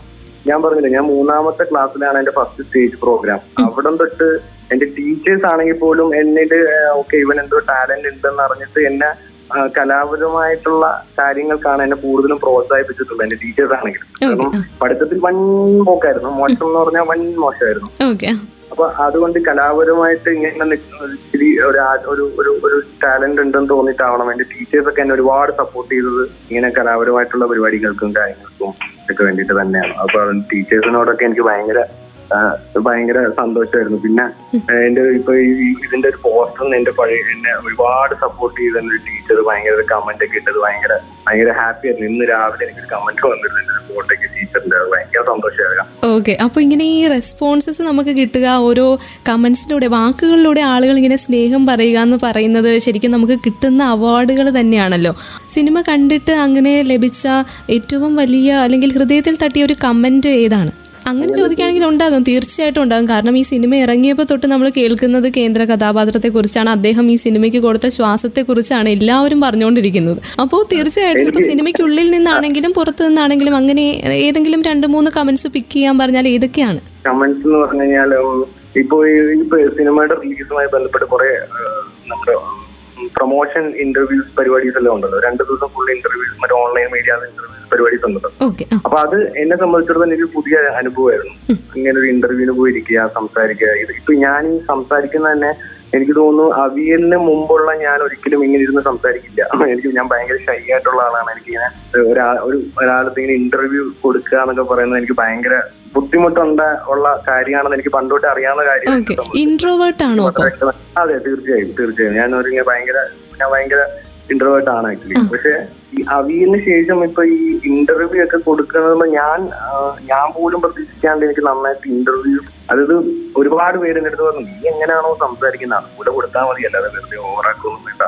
ഞാൻ പറഞ്ഞില്ലേ ഞാൻ മൂന്നാമത്തെ ക്ലാസ്സിലാണ് എന്റെ ഫസ്റ്റ് സ്റ്റേജ് പ്രോഗ്രാം അവിടെ തൊട്ട് എന്റെ ടീച്ചേഴ്സ് ആണെങ്കിൽ പോലും എന്നിട്ട് ഓക്കെ ഇവൻ എന്തോ ടാലന്റ് ഉണ്ടെന്ന് അറിഞ്ഞിട്ട് എന്നെ കലാപരമായിട്ടുള്ള കാര്യങ്ങൾക്കാണ് എന്നെ കൂടുതലും പ്രോത്സാഹിപ്പിച്ചിട്ടുള്ളത് എന്റെ ടീച്ചേഴ്സ് ആണെങ്കിലും. കാരണം പഠിത്തത്തിൽ വൻ പോക്കായിരുന്നു മോശം എന്ന് പറഞ്ഞാൽ വൻ മോശമായിരുന്നു. അപ്പൊ അതുകൊണ്ട് കലാപരമായിട്ട് ഇങ്ങനെ ഇച്ചിരി ഒരു ഒരു ഒരു ഒരു ടാലന്റ് ഉണ്ടെന്ന് തോന്നിയിട്ടാവണം എന്റെ ടീച്ചേഴ്സ് ഒക്കെ എന്നെ ഒരുപാട് സപ്പോർട്ട് ചെയ്തത് ഇങ്ങനെ കലാപരമായിട്ടുള്ള പരിപാടികൾക്കും കാര്യങ്ങൾക്കും ഒക്കെ വേണ്ടിയിട്ട് തന്നെയാണ്. അപ്പൊ ടീച്ചേഴ്സിനോടൊക്കെ എനിക്ക് ഭയങ്കര ഭയങ്കര സന്തോഷമായിരുന്നു പിന്നെ എന്റെ ഇപ്പൊ ഇതിന്റെ ഒരു പോസ്റ്റർ എന്റെ പഴയ എന്നെ ഒരുപാട് സപ്പോർട്ട് ചെയ്ത ഒരു ടീച്ചർ ഭയങ്കര കമന്റ് ഒക്കെ ഇട്ടത് ഭയങ്കര ഭയങ്കര ഹാപ്പി ആയിരുന്നു. ഇന്ന് രാവിലെ എനിക്ക് കമന്റ് വന്നിരുന്നു എന്റെ ഫോട്ടോയ്ക്ക് ടീച്ചറിന്റെ ഭയങ്കര സന്തോഷമായിരുന്നു. ഓക്കെ അപ്പൊ ഇങ്ങനെ ഈ റെസ്പോൺസസ് നമുക്ക് കിട്ടുക ഓരോ കമന്റ്സിലൂടെ വാക്കുകളിലൂടെ ആളുകൾ ഇങ്ങനെ സ്നേഹം പറയുക എന്ന് പറയുന്നത് ശരിക്കും നമുക്ക് കിട്ടുന്ന അവാർഡുകൾ തന്നെയാണല്ലോ. സിനിമ കണ്ടിട്ട് അങ്ങനെ ലഭിച്ച ഏറ്റവും വലിയ അല്ലെങ്കിൽ ഹൃദയത്തിൽ തട്ടിയ ഒരു കമന്റ് ഏതാണ്? അങ്ങനെ ചോദിക്കുകയാണെങ്കിൽ ഉണ്ടാകും. തീർച്ചയായിട്ടും ഉണ്ടാകും. കാരണം ഈ സിനിമ ഇറങ്ങിയപ്പോൾ തൊട്ട് നമ്മൾ കേൾക്കുന്നത് കേന്ദ്ര കഥാപാത്രത്തെ കുറിച്ചാണ് അദ്ദേഹം ഈ സിനിമയ്ക്ക് കൊടുത്ത ശ്വാസത്തെ കുറിച്ചാണ് എല്ലാവരും പറഞ്ഞുകൊണ്ടിരിക്കുന്നത്. അപ്പോൾ തീർച്ചയായിട്ടും ഇപ്പൊ സിനിമയ്ക്കുള്ളിൽ നിന്നാണെങ്കിലും പുറത്തു നിന്നാണെങ്കിലും അങ്ങനെ ഏതെങ്കിലും രണ്ട് മൂന്ന് കമന്റ്സ് പിക്ക് ചെയ്യാൻ പറഞ്ഞാൽ ഏതൊക്കെയാണ്? കമന്റ്സ് എന്ന് പറഞ്ഞു കഴിഞ്ഞാൽ ഈ- സിനിമയുടെ റിലീസുമായി ബന്ധപ്പെട്ട് കുറെ നമ്മുടെ പ്രൊമോഷൻ ഇന്റർവ്യൂസ് പരിപാടീസ് എല്ലാം ഉണ്ടല്ലോ. രണ്ട് ദിവസം ഫുൾ ഇന്റർവ്യൂസ് മറ്റേ ഓൺലൈൻ മീഡിയ ഇന്റർവ്യൂസ് പരിപാടീസ് ഉണ്ടല്ലോ. അപ്പൊ അത് എന്നെ സംബന്ധിച്ചിടത്തോളം എനിക്ക് പുതിയ അനുഭവമായിരുന്നു. ഇങ്ങനെ ഒരു ഇന്റർവ്യൂവിന് പോയിരിക്കുക സംസാരിക്കുക. ഇത് ഇപ്പൊ ഞാൻ ഈ സംസാരിക്കുന്ന തന്നെ എനിക്ക് തോന്നുന്നു അവിയലിന് മുമ്പുള്ള ഞാൻ ഒരിക്കലും ഇങ്ങനെ ഇരുന്ന് സംസാരിക്കില്ല. എനിക്ക് ഞാൻ ഭയങ്കര ഷൈ ആയിട്ടുള്ള ആളാണ്. എനിക്ക് ഇങ്ങനെ ഒരാ ഒരു ഒരാളത്ത് ഇങ്ങനെ ഇന്റർവ്യൂ കൊടുക്കുക എന്നൊക്കെ പറയുന്നത് എനിക്ക് ഭയങ്കര ബുദ്ധിമുട്ടുണ്ട ഉള്ള കാര്യമാണെന്ന് എനിക്ക് പണ്ടോട്ട് അറിയാവുന്ന കാര്യം ഇൻട്രോവേർട്ട് ആണോ അതെ തീർച്ചയായും തീർച്ചയായും. ഞാൻ ഒരു ഭയങ്കര ഞാൻ ഭയങ്കര ഇന്റർവേർട്ട് ആണ് ആക്ച്വലി പക്ഷെ ഈ അവിയലിന് ശേഷം ഇപ്പൊ ഈ ഇന്റർവ്യൂ ഒക്കെ കൊടുക്കുന്നത് ഞാൻ ഞാൻ പോലും പ്രതീക്ഷിക്കാണ്ട് എനിക്ക് നന്നായിട്ട് ഇന്റർവ്യൂ അതായത് ഒരുപാട് പേര് എന്റെ അടുത്ത് പറഞ്ഞു നീ എങ്ങനെയാണോ സംസാരിക്കുന്നത് അതുപോലെ കൊടുത്താൽ മതി അല്ലാതെ വെറുതെ ഓവറാക്കൊന്നും വേണ്ട.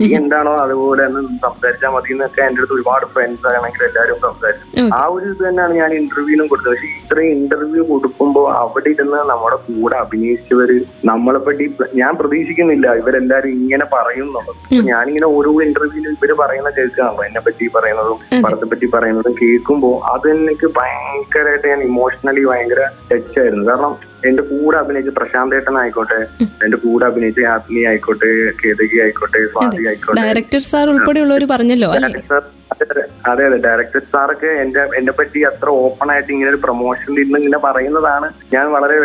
നീ എന്താണോ അതുപോലെ തന്നെ സംസാരിച്ചാൽ മതി എന്നൊക്കെ എന്റെ അടുത്ത് ഒരുപാട് ഫ്രണ്ട്സ് ആണെങ്കിൽ എല്ലാവരും സംസാരിച്ചു. ആ ഒരു ഇത് തന്നെയാണ് ഞാൻ ഇന്റർവ്യൂവിനും കൊടുത്തത്. പക്ഷെ ഇത്രയും ഇന്റർവ്യൂ കൊടുക്കുമ്പോൾ അവിടെ ഇരുന്ന് നമ്മുടെ കൂടെ അഭിനയിച്ചവര് നമ്മളെ പറ്റി ഞാൻ പ്രതീക്ഷിക്കുന്നില്ല. ഇവരെല്ലാരും ഇങ്ങനെ പറയുന്നുള്ളത് ഞാനിങ്ങനെ ഓരോ ഇന്റർവ്യൂവിലും ഇവർ പറയുന്ന കേൾക്കുകയാണല്ലോ എന്നെ പറ്റി പറയുന്നതും പടത്തെ പറ്റി പറയുന്നതും കേൾക്കുമ്പോൾ അത് എനിക്ക് ഭയങ്കരമായിട്ട് ഞാൻ ഇമോഷണലി ഭയങ്കര ടച്ച് ആയിരുന്നു. കാരണം എന്റെ കൂടെ അഭിനയിച്ച പ്രശാന്ത് ഏട്ടൻ ആയിക്കോട്ടെ എന്റെ കൂടെ അഭിനയിച്ച ആത്മീയ ആയിക്കോട്ടെ കേതകി ആയിക്കോട്ടെ സ്വാതി ആയിക്കോട്ടെ. ഡയറക്ടർ സാർ ഉൾപ്പെടെയുള്ളവർ പറഞ്ഞല്ലോ അതെ അതെ ഡയറക്ടർ സാറൊക്കെ എന്റെ എന്നെ പറ്റി അത്ര ഓപ്പൺ ആയിട്ട് ഇങ്ങനെ ഒരു പ്രൊമോഷൻ ഇരുന്ന് ഇങ്ങനെ പറയുന്നതാണ് ഞാൻ വളരെ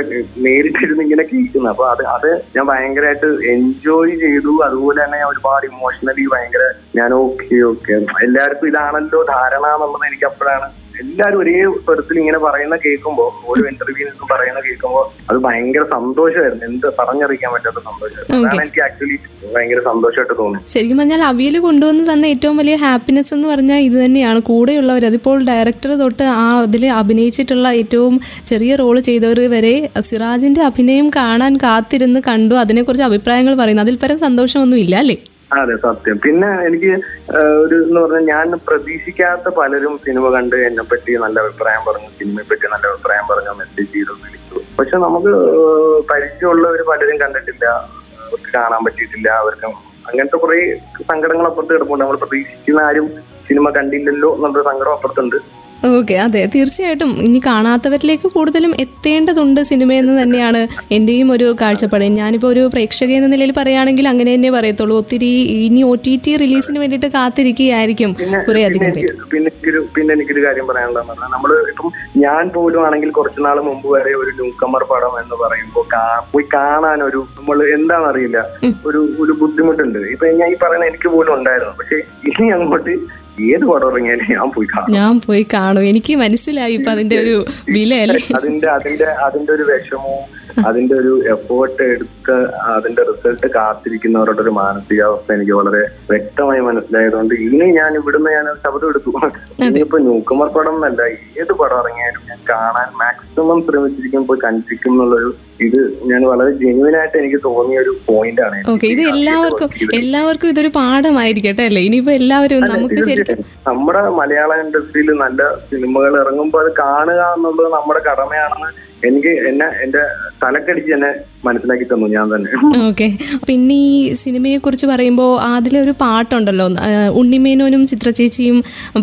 നേരിട്ടിരുന്ന് ഇങ്ങനെ കേൾക്കുന്നത്. അപ്പൊ അത് അത് ഞാൻ ഭയങ്കരമായിട്ട് എൻജോയ് ചെയ്തു. അതുപോലെ തന്നെ ഞാൻ ഒരുപാട് ഇമോഷണലി ഭയങ്കര ഞാൻ ഓക്കെ ഓക്കെ എല്ലാവർക്കും ഇതാണല്ലോ ധാരണ എന്നുള്ളത് എനിക്ക് അപ്പോഴാണ് എല്ലാരും ഒരേ സ്വരത്തിൽ ഇങ്ങനെ പറയുന്ന കേൾക്കുമ്പോൾ ഓരോ ഇന്റർവ്യൂവിനും പറയുന്ന കേൾക്കുമ്പോൾ അത് ഭയങ്കര സന്തോഷമായിരുന്നു. എന്ത് പറഞ്ഞറിയിക്കാൻ പറ്റാത്ത സന്തോഷമായിരുന്നു. അതാണ് എനിക്ക് ആക്ച്വലി ഭയങ്കര സന്തോഷമായിട്ട് തോന്നി ശരിക്കും പറഞ്ഞാൽ അവിയൽ കൊണ്ടുവന്ന് തന്ന ഏറ്റവും വലിയ ഹാപ്പിനെസ് എന്ന് പറഞ്ഞാൽ ഇത് തന്നെയാണ്. കൂടെയുള്ളവർ അതിപ്പോൾ ഡയറക്ടർ തൊട്ട് ആ അതിൽ അഭിനയിച്ചിട്ടുള്ള ഏറ്റവും ചെറിയ റോൾ ചെയ്തവർ വരെ സിറാജിന്റെ അഭിനയം കാണാൻ കാത്തിരുന്ന് കണ്ടു. അതിനെക്കുറിച്ച് അഭിപ്രായങ്ങൾ പറയുന്നു. അതിൽ പരം സന്തോഷമൊന്നും ഇല്ല അല്ലേ? അതെ സത്യം. പിന്നെ എനിക്ക് ഒരു എന്ന് പറഞ്ഞാൽ ഞാൻ പ്രതീക്ഷിക്കാത്ത പലരും സിനിമ കണ്ട് എന്നെ പറ്റി നല്ല അഭിപ്രായം പറഞ്ഞു സിനിമയെ പറ്റി നല്ല അഭിപ്രായം പറഞ്ഞു മെസ്സേജ് ചെയ്തു വിളിച്ചു. പക്ഷെ നമുക്ക് പരിചയമുള്ളവർ പലരും കണ്ടിട്ടില്ല അവർക്ക് കാണാൻ പറ്റിയിട്ടില്ല അവർക്ക് അങ്ങനത്തെ കുറെ സങ്കടങ്ങൾ അപ്പുറത്ത് കിടപ്പുണ്ട്. നമ്മൾ പ്രതീക്ഷിക്കുന്ന ആരും സിനിമ കണ്ടില്ലല്ലോ എന്നുള്ള സങ്കടം അപ്പുറത്തുണ്ട്. ഓക്കെ അതെ. തീർച്ചയായിട്ടും. ഇനി കാണാത്തവരിലേക്ക് കൂടുതലും എത്തേണ്ടതുണ്ട് സിനിമയെന്ന് തന്നെയാണ് എന്റെയും ഒരു കാഴ്ചപ്പാട്. ഞാനിപ്പോൾ ഒരു പ്രേക്ഷക എന്ന നിലയിൽ പറയുകയാണെങ്കിൽ അങ്ങനെ തന്നെ പറയത്തുള്ളൂ. ഒത്തിരി ഇനി ഒ ടി ടി റിലീസിന് വേണ്ടിയിട്ട് കാത്തിരിക്കുകയായിരിക്കും കുറെ അധികം പേര്. പിന്നെ എനിക്കൊരു പിന്നെ എനിക്കൊരു കാര്യം പറയാനുള്ളതെന്ന് നമ്മൾ ഇപ്പം ഞാൻ പോലും ആണെങ്കിൽ കുറച്ച് നാൾ മുമ്പ് വരെ ഒരു ന്യൂക്കമർ പടം എന്ന് പറയുമ്പോൾ പോയി കാണാൻ ഒരു നമ്മൾ എന്താണെന്നറിയില്ല ഒരു ഒരു ബുദ്ധിമുട്ടുണ്ട്. ഇപ്പൊ ഞാൻ ഈ പറയുന്ന എനിക്ക് പോലും ഉണ്ടായിരുന്നു. പക്ഷെ ഇനി അങ്ങോട്ട് ഏത് പടം ഇറങ്ങിയാലും ഞാൻ പോയി കാണും. ഞാൻ പോയി കാണും. എനിക്ക് മനസ്സിലായി ഇപ്പൊ അതിന്റെ ഒരു വില അതിന്റെ അതിന്റെ അതിന്റെ ഒരു വിഷമവും അതിന്റെ ഒരു എഫേർട്ട് എടുത്ത് അതിന്റെ റിസൾട്ട് കാത്തിരിക്കുന്നവരുടെ ഒരു മാനസികാവസ്ഥ എനിക്ക് വളരെ വ്യക്തമായി മനസ്സിലായതുകൊണ്ട് ഇനി ഞാൻ ഇവിടുന്ന് ഞാൻ ശബ്ദം എടുത്തു. ഇനിയിപ്പോ ന്യൂക്കുമർ പടം എന്നല്ല ഏത് പടം ഇറങ്ങിയാലും ഞാൻ കാണാൻ മാക്സിമം ശ്രമിച്ചിരിക്കും പോയി കണ്ടിരിക്കും എന്നുള്ളൊരു ഇത് ഞാൻ വളരെ ജെന്യൂൻ ആയിട്ട് എനിക്ക് തോന്നിയ ഒരു പോയിന്റ് ആണ്. ഇത് എല്ലാവർക്കും എല്ലാവർക്കും ഇതൊരു പാഠമായിരിക്കട്ടെ അല്ലേ? ഇനിയിപ്പോ എല്ലാവരും നമുക്ക് നമ്മുടെ മലയാള ഇൻഡസ്ട്രിയിൽ നല്ല സിനിമകൾ ഇറങ്ങുമ്പോൾ അത് കാണുക എന്നുള്ളത് നമ്മുടെ കടമയാണെന്ന് എനിക്ക് എന്നെ എന്റെ തലക്കടിച്ച് എന്നെ മനസ്സിലാക്കി തന്നു ഞാൻ തന്നെ. ഓക്കെ. പിന്നെ ഈ സിനിമയെ കുറിച്ച് പറയുമ്പോൾ അതിലെ ഒരു പാട്ടുണ്ടല്ലോ ഉണ്ണിമേനോനും ചിത്രചേച്ചിയും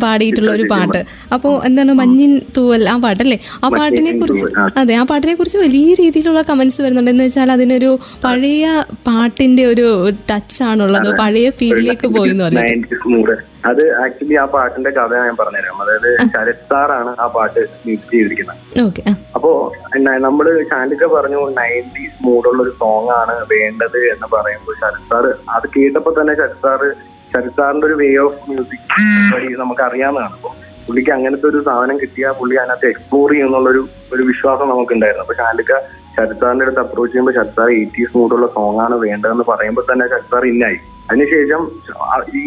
പാടിയിട്ടുള്ള ഒരു പാട്ട്. അപ്പോൾ എന്താണ് മഞ്ഞിൻ തൂവൽ ആ പാട്ടല്ലേ? ആ പാട്ടിനെ കുറിച്ച് അതെ ആ പാട്ടിനെ കുറിച്ച് വലിയ രീതിയിലുള്ള കമന്റ്സ് വരുന്നുണ്ട് എന്ന് വെച്ചാൽ അതിനൊരു പഴയ പാട്ടിന്റെ ഒരു ടച്ച് ആണുള്ളത് പഴയ ഫീലിലേക്ക് പോയി എന്ന് പറയുന്നത്. അത് ആക്ച്വലി ആ പാട്ടിന്റെ കഥ ഞാൻ പറഞ്ഞുതരാം. അതായത് ശരത് സാറാണ് ആ പാട്ട് മ്യൂസിക് ചെയ്തിരിക്കുന്നത്. ഓക്കെ അപ്പോ നമ്മൾ ശാന്തിക പറഞ്ഞു നയന്റീസ് മൂഡുള്ള ഒരു സോങ് ആണ് വേണ്ടത് എന്ന് പറയുമ്പോൾ ശരത് സാറ് അത് കേട്ടപ്പോ തന്നെ ശരത് സാറ് ശരത് സാറിന്റെ ഒരു വേ ഓഫ് മ്യൂസിക് വഴി നമുക്ക് അറിയാവുന്നതാണ് അപ്പൊ പുള്ളിക്ക് അങ്ങനത്തെ ഒരു സാധനം കിട്ടിയാൽ പുള്ളി അതിനകത്ത് എക്സ്പ്ലോർ ചെയ്യുന്നുള്ളൊരു ഒരു വിശ്വാസം നമുക്കുണ്ടായിരുന്നു. അപ്പൊ ശാലിക ശരത് സാറിന്റെ അടുത്ത് അപ്രോച്ച് ചെയ്യുമ്പോൾ ശരത് സാർ എയ്റ്റീസ് മൂഡുള്ള സോങ് ആണ് വേണ്ടതെന്ന് പറയുമ്പോൾ തന്നെ ശരത് സാർ ഇന്നായി അതിനുശേഷം ഈ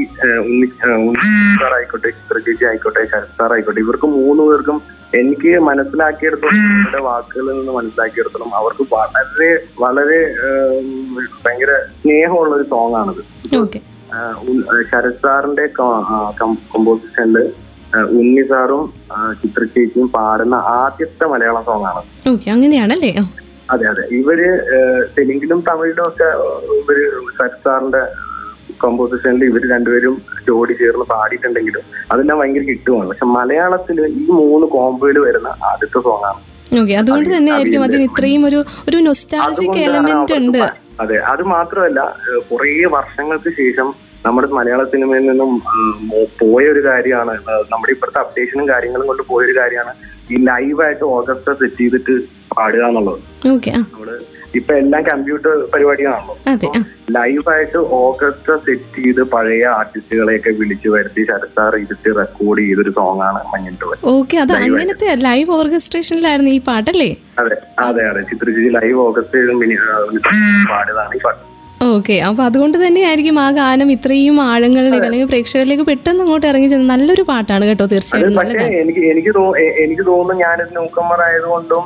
ഉണ്ണി ഉണ്ണി സാർ ആയിക്കോട്ടെ ചിത്രചേച്ചി ആയിക്കോട്ടെ ശരത് സാർ ആയിക്കോട്ടെ ഇവർക്ക് മൂന്ന് പേർക്കും എനിക്ക് മനസ്സിലാക്കിയെടുത്തോളം അവരുടെ വാക്കുകളിൽ നിന്ന് മനസ്സിലാക്കിയെടുത്തോളം അവർക്ക് വളരെ വളരെ ഭയങ്കര സ്നേഹമുള്ള ഒരു സോങ് ആണിത് ശരത് സാറിന്റെ കമ്പോസിഷനിൽ ഉണ്ണി സാറും ചിത്ര ചേച്ചിയും പാടുന്ന ആദ്യത്തെ മലയാളം സോങ് ആണ്. അങ്ങനെയാണല്ലേ? അതെ അതെ. ഇവർ തെലുങ്കിലും തമിഴിലും ഒക്കെ ഇവർ ശരത് സാറിന്റെ കമ്പോസിഷനിൽ ഇവർ രണ്ടുപേരും ജോഡി ചേർന്ന് പാടിയിട്ടുണ്ടെങ്കിലും അതെല്ലാം ഭയങ്കര കിട്ടുമാണ് പക്ഷെ മലയാളത്തിൽ ഈ മൂന്ന് കോമ്പോയിൽ വരുന്ന ആദ്യത്തെ സോങ് ആണ്. ഓക്കെ അതുകൊണ്ട് തന്നെ ആയിരിക്കും അതിന് ഇത്രയും ഒരു ഒരു നൊസ്റ്റാൾജിക് എലമെന്റ് ഉണ്ട്. അതെ അത് മാത്രമല്ല കുറേ വർഷങ്ങൾക്ക് ശേഷം നമ്മുടെ മലയാള സിനിമയിൽ നിന്നും പോയ ഒരു കാര്യമാണ്. നമ്മുടെ ഇപ്പോഴത്തെ അപ്ഡേഷനും കാര്യങ്ങളും കൊണ്ട് പോയ ഒരു കാര്യമാണ് ഈ ലൈവായിട്ട് ഓർക്കസ്ട്ര സെറ്റ് ചെയ്തിട്ട് പാടുക എന്നുള്ളത്. നമ്മൾ ഇപ്പൊ എല്ലാം കമ്പ്യൂട്ടർ പരിപാടിയാണല്ലോ. ലൈവായിട്ട് ഓർക്കസ്ട്ര സെറ്റ് ചെയ്ത് പഴയ ആർട്ടിസ്റ്റുകളെയൊക്കെ വിളിച്ചു വരുത്തി ശരത് സാർ ഇരുത്തി റെക്കോർഡ് ചെയ്തൊരു സോങ് ആണ് മഞ്ഞിട്ടുള്ളത്. ഓക്കെ അത് അങ്ങനത്തെ ലൈവ് ഓർക്കസ്ട്രേഷനിലായിരുന്നു ഈ പാട്ടല്ലേ? അതെ അതെ അതെ. ചിത്രജി ലൈവ് ഓർക്കസ്ട്രേഷൻ പാടുന്നതാണ് പാടിയതാണ് ഈ പാട്ട്. ഓക്കെ അപ്പൊ അതുകൊണ്ട് തന്നെയായിരിക്കും ആ ഗാനം ഇത്രയും ആഴങ്ങളിലേക്ക് അല്ലെങ്കിൽ പ്രേക്ഷകരിലേക്ക് പെട്ടെന്ന് അങ്ങോട്ട് ഇറങ്ങി ചെന്ന് നല്ലൊരു പാട്ടാണ് കേട്ടോ തീർച്ചയായിട്ടും എനിക്ക് എനിക്ക് എനിക്ക് തോന്നുന്നു ഞാനൊരു നൂക്കമ്മർ ആയതുകൊണ്ടും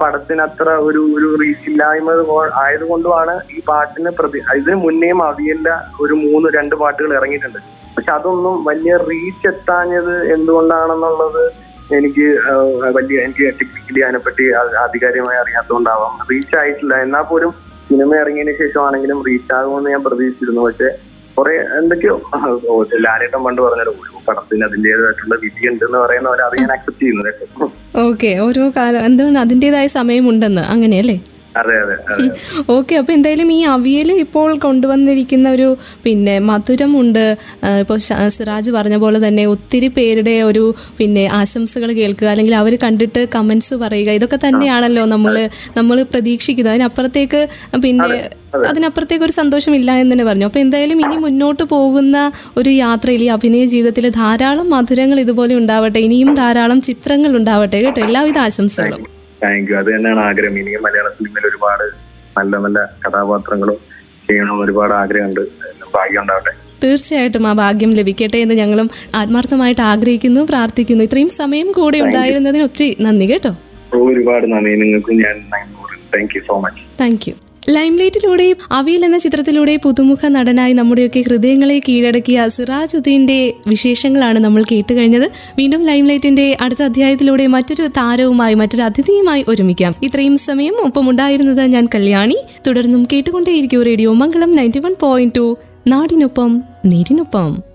പടത്തിന് അത്ര ഒരു ഒരു റീച്ച് ഇല്ലായ്മ കൊ- ആയതുകൊണ്ടുമാണ് ഈ പാട്ടിന് പ്രതി ഇതിന് മുന്നേയും അവിയല്ല ഒരു മൂന്ന് രണ്ട് പാട്ടുകൾ ഇറങ്ങിയിട്ടുണ്ട്. പക്ഷെ അതൊന്നും വലിയ റീച്ച് എത്താഞ്ഞത് എന്തുകൊണ്ടാണെന്നുള്ളത് എനിക്ക് വലിയ എനിക്ക് ടെക്നിക്കലി അതിനെപ്പറ്റി ആധികാരികമായി അറിയാത്തതുകൊണ്ടാവാം. റീച്ച് ആയിട്ടില്ല. എന്നാൽ പോലും സിനിമ ഇറങ്ങിയതിന് ശേഷമാണെങ്കിലും റീച്ച് ആകുമെന്ന് ഞാൻ പ്രതീക്ഷിച്ചിരുന്നു. പക്ഷെ കുറെ എന്തൊക്കെയോ ലാലേട്ടം പണ്ട് പറഞ്ഞല്ലോ ഓരോ പടത്തിന് അതിന്റേതായിട്ടുള്ള വിധി ഉണ്ടെന്ന് പറയുന്ന അത് ഞാൻ അക്സെപ്റ്റ് ചെയ്യുന്നു ഓക്കെ ഓരോ കാലം എന്താണ് അതിന്റെതായ സമയമുണ്ടെന്ന് അങ്ങനെയല്ലേ? അതെ അതെ അതെ. ഓക്കെ അപ്പോൾ എന്തായാലും ഈ അവിയൽ ഇപ്പോൾ കൊണ്ടുവന്നിരിക്കുന്ന ഒരു പിന്നെ മധുരമുണ്ട്. ഇപ്പൊ ഇപ്പോൾ സിറാജ് പറഞ്ഞ പോലെ തന്നെ ഒത്തിരി പേരുടെ ഒരു പിന്നെ ആശംസകൾ കേൾക്കുക അല്ലെങ്കിൽ അവർ കണ്ടിട്ട് കമന്റ്സ് പറയുക ഇതൊക്കെ തന്നെയാണല്ലോ നമ്മൾ നമ്മൾ പ്രതീക്ഷിക്കുന്നത്. അതിനപ്പുറത്തേക്ക് പിന്നെ അതിനപ്പുറത്തേക്ക് ഒരു സന്തോഷമില്ല എന്ന് തന്നെ പറഞ്ഞു. അപ്പോൾ എന്തായാലും ഇനി മുന്നോട്ട് പോകുന്ന ഒരു യാത്രയിൽ ഈ അഭിനയ ജീവിതത്തിൽ ധാരാളം മധുരങ്ങൾ ഇതുപോലെ ഉണ്ടാവട്ടെ ഇനിയും ധാരാളം ചിത്രങ്ങൾ ഉണ്ടാവട്ടെ കേട്ടോ? എല്ലാവിധ ആശംസകളും. താങ്ക് യു അത് തന്നെയാണ് ആഗ്രഹം. ഇനിയും മലയാള സിനിമയിൽ ഒരുപാട് നല്ല നല്ല കഥാപാത്രങ്ങളും ചെയ്യണമെന്ന് ഒരുപാട് ആഗ്രഹമുണ്ട്. ഭാഗ്യം ഉണ്ടാവട്ടെ. തീർച്ചയായിട്ടും ആ ഭാഗ്യം ലഭിക്കട്ടെ എന്ന് ഞങ്ങളും ആത്മാർത്ഥമായിട്ട് ആഗ്രഹിക്കുന്നു പ്രാർത്ഥിക്കുന്നു. ഇത്രയും സമയം കൂടെ ഉണ്ടായിരുന്നതിന് ഒത്തിരി നന്ദി കേട്ടോ. ഒരുപാട് നന്ദി. നിങ്ങൾക്കും ഞാൻ thank you so much thank you ലൈംലൈറ്റിലൂടെ Aviyal എന്ന ചിത്രത്തിലൂടെ പുതുമുഖ നടനായി നമ്മുടെയൊക്കെ ഹൃദയങ്ങളെ കീഴടക്കിയ സിറാജുദ്ദീന്റെ വിശേഷങ്ങളാണ് നമ്മൾ കേട്ടുകഴിഞ്ഞത്. വീണ്ടും ലൈംലൈറ്റിന്റെ അടുത്ത അധ്യായത്തിലൂടെ മറ്റൊരു താരവുമായി മറ്റൊരു അതിഥിയുമായി ഒരുമിക്കാം. ഇത്രയും സമയം ഒപ്പമുണ്ടായിരുന്നത് ഞാൻ കല്യാണി. തുടർന്നും കേട്ടുകൊണ്ടേയിരിക്കും radio Mangalam ninety one point two. നാടിനൊപ്പം നീരിനൊപ്പം.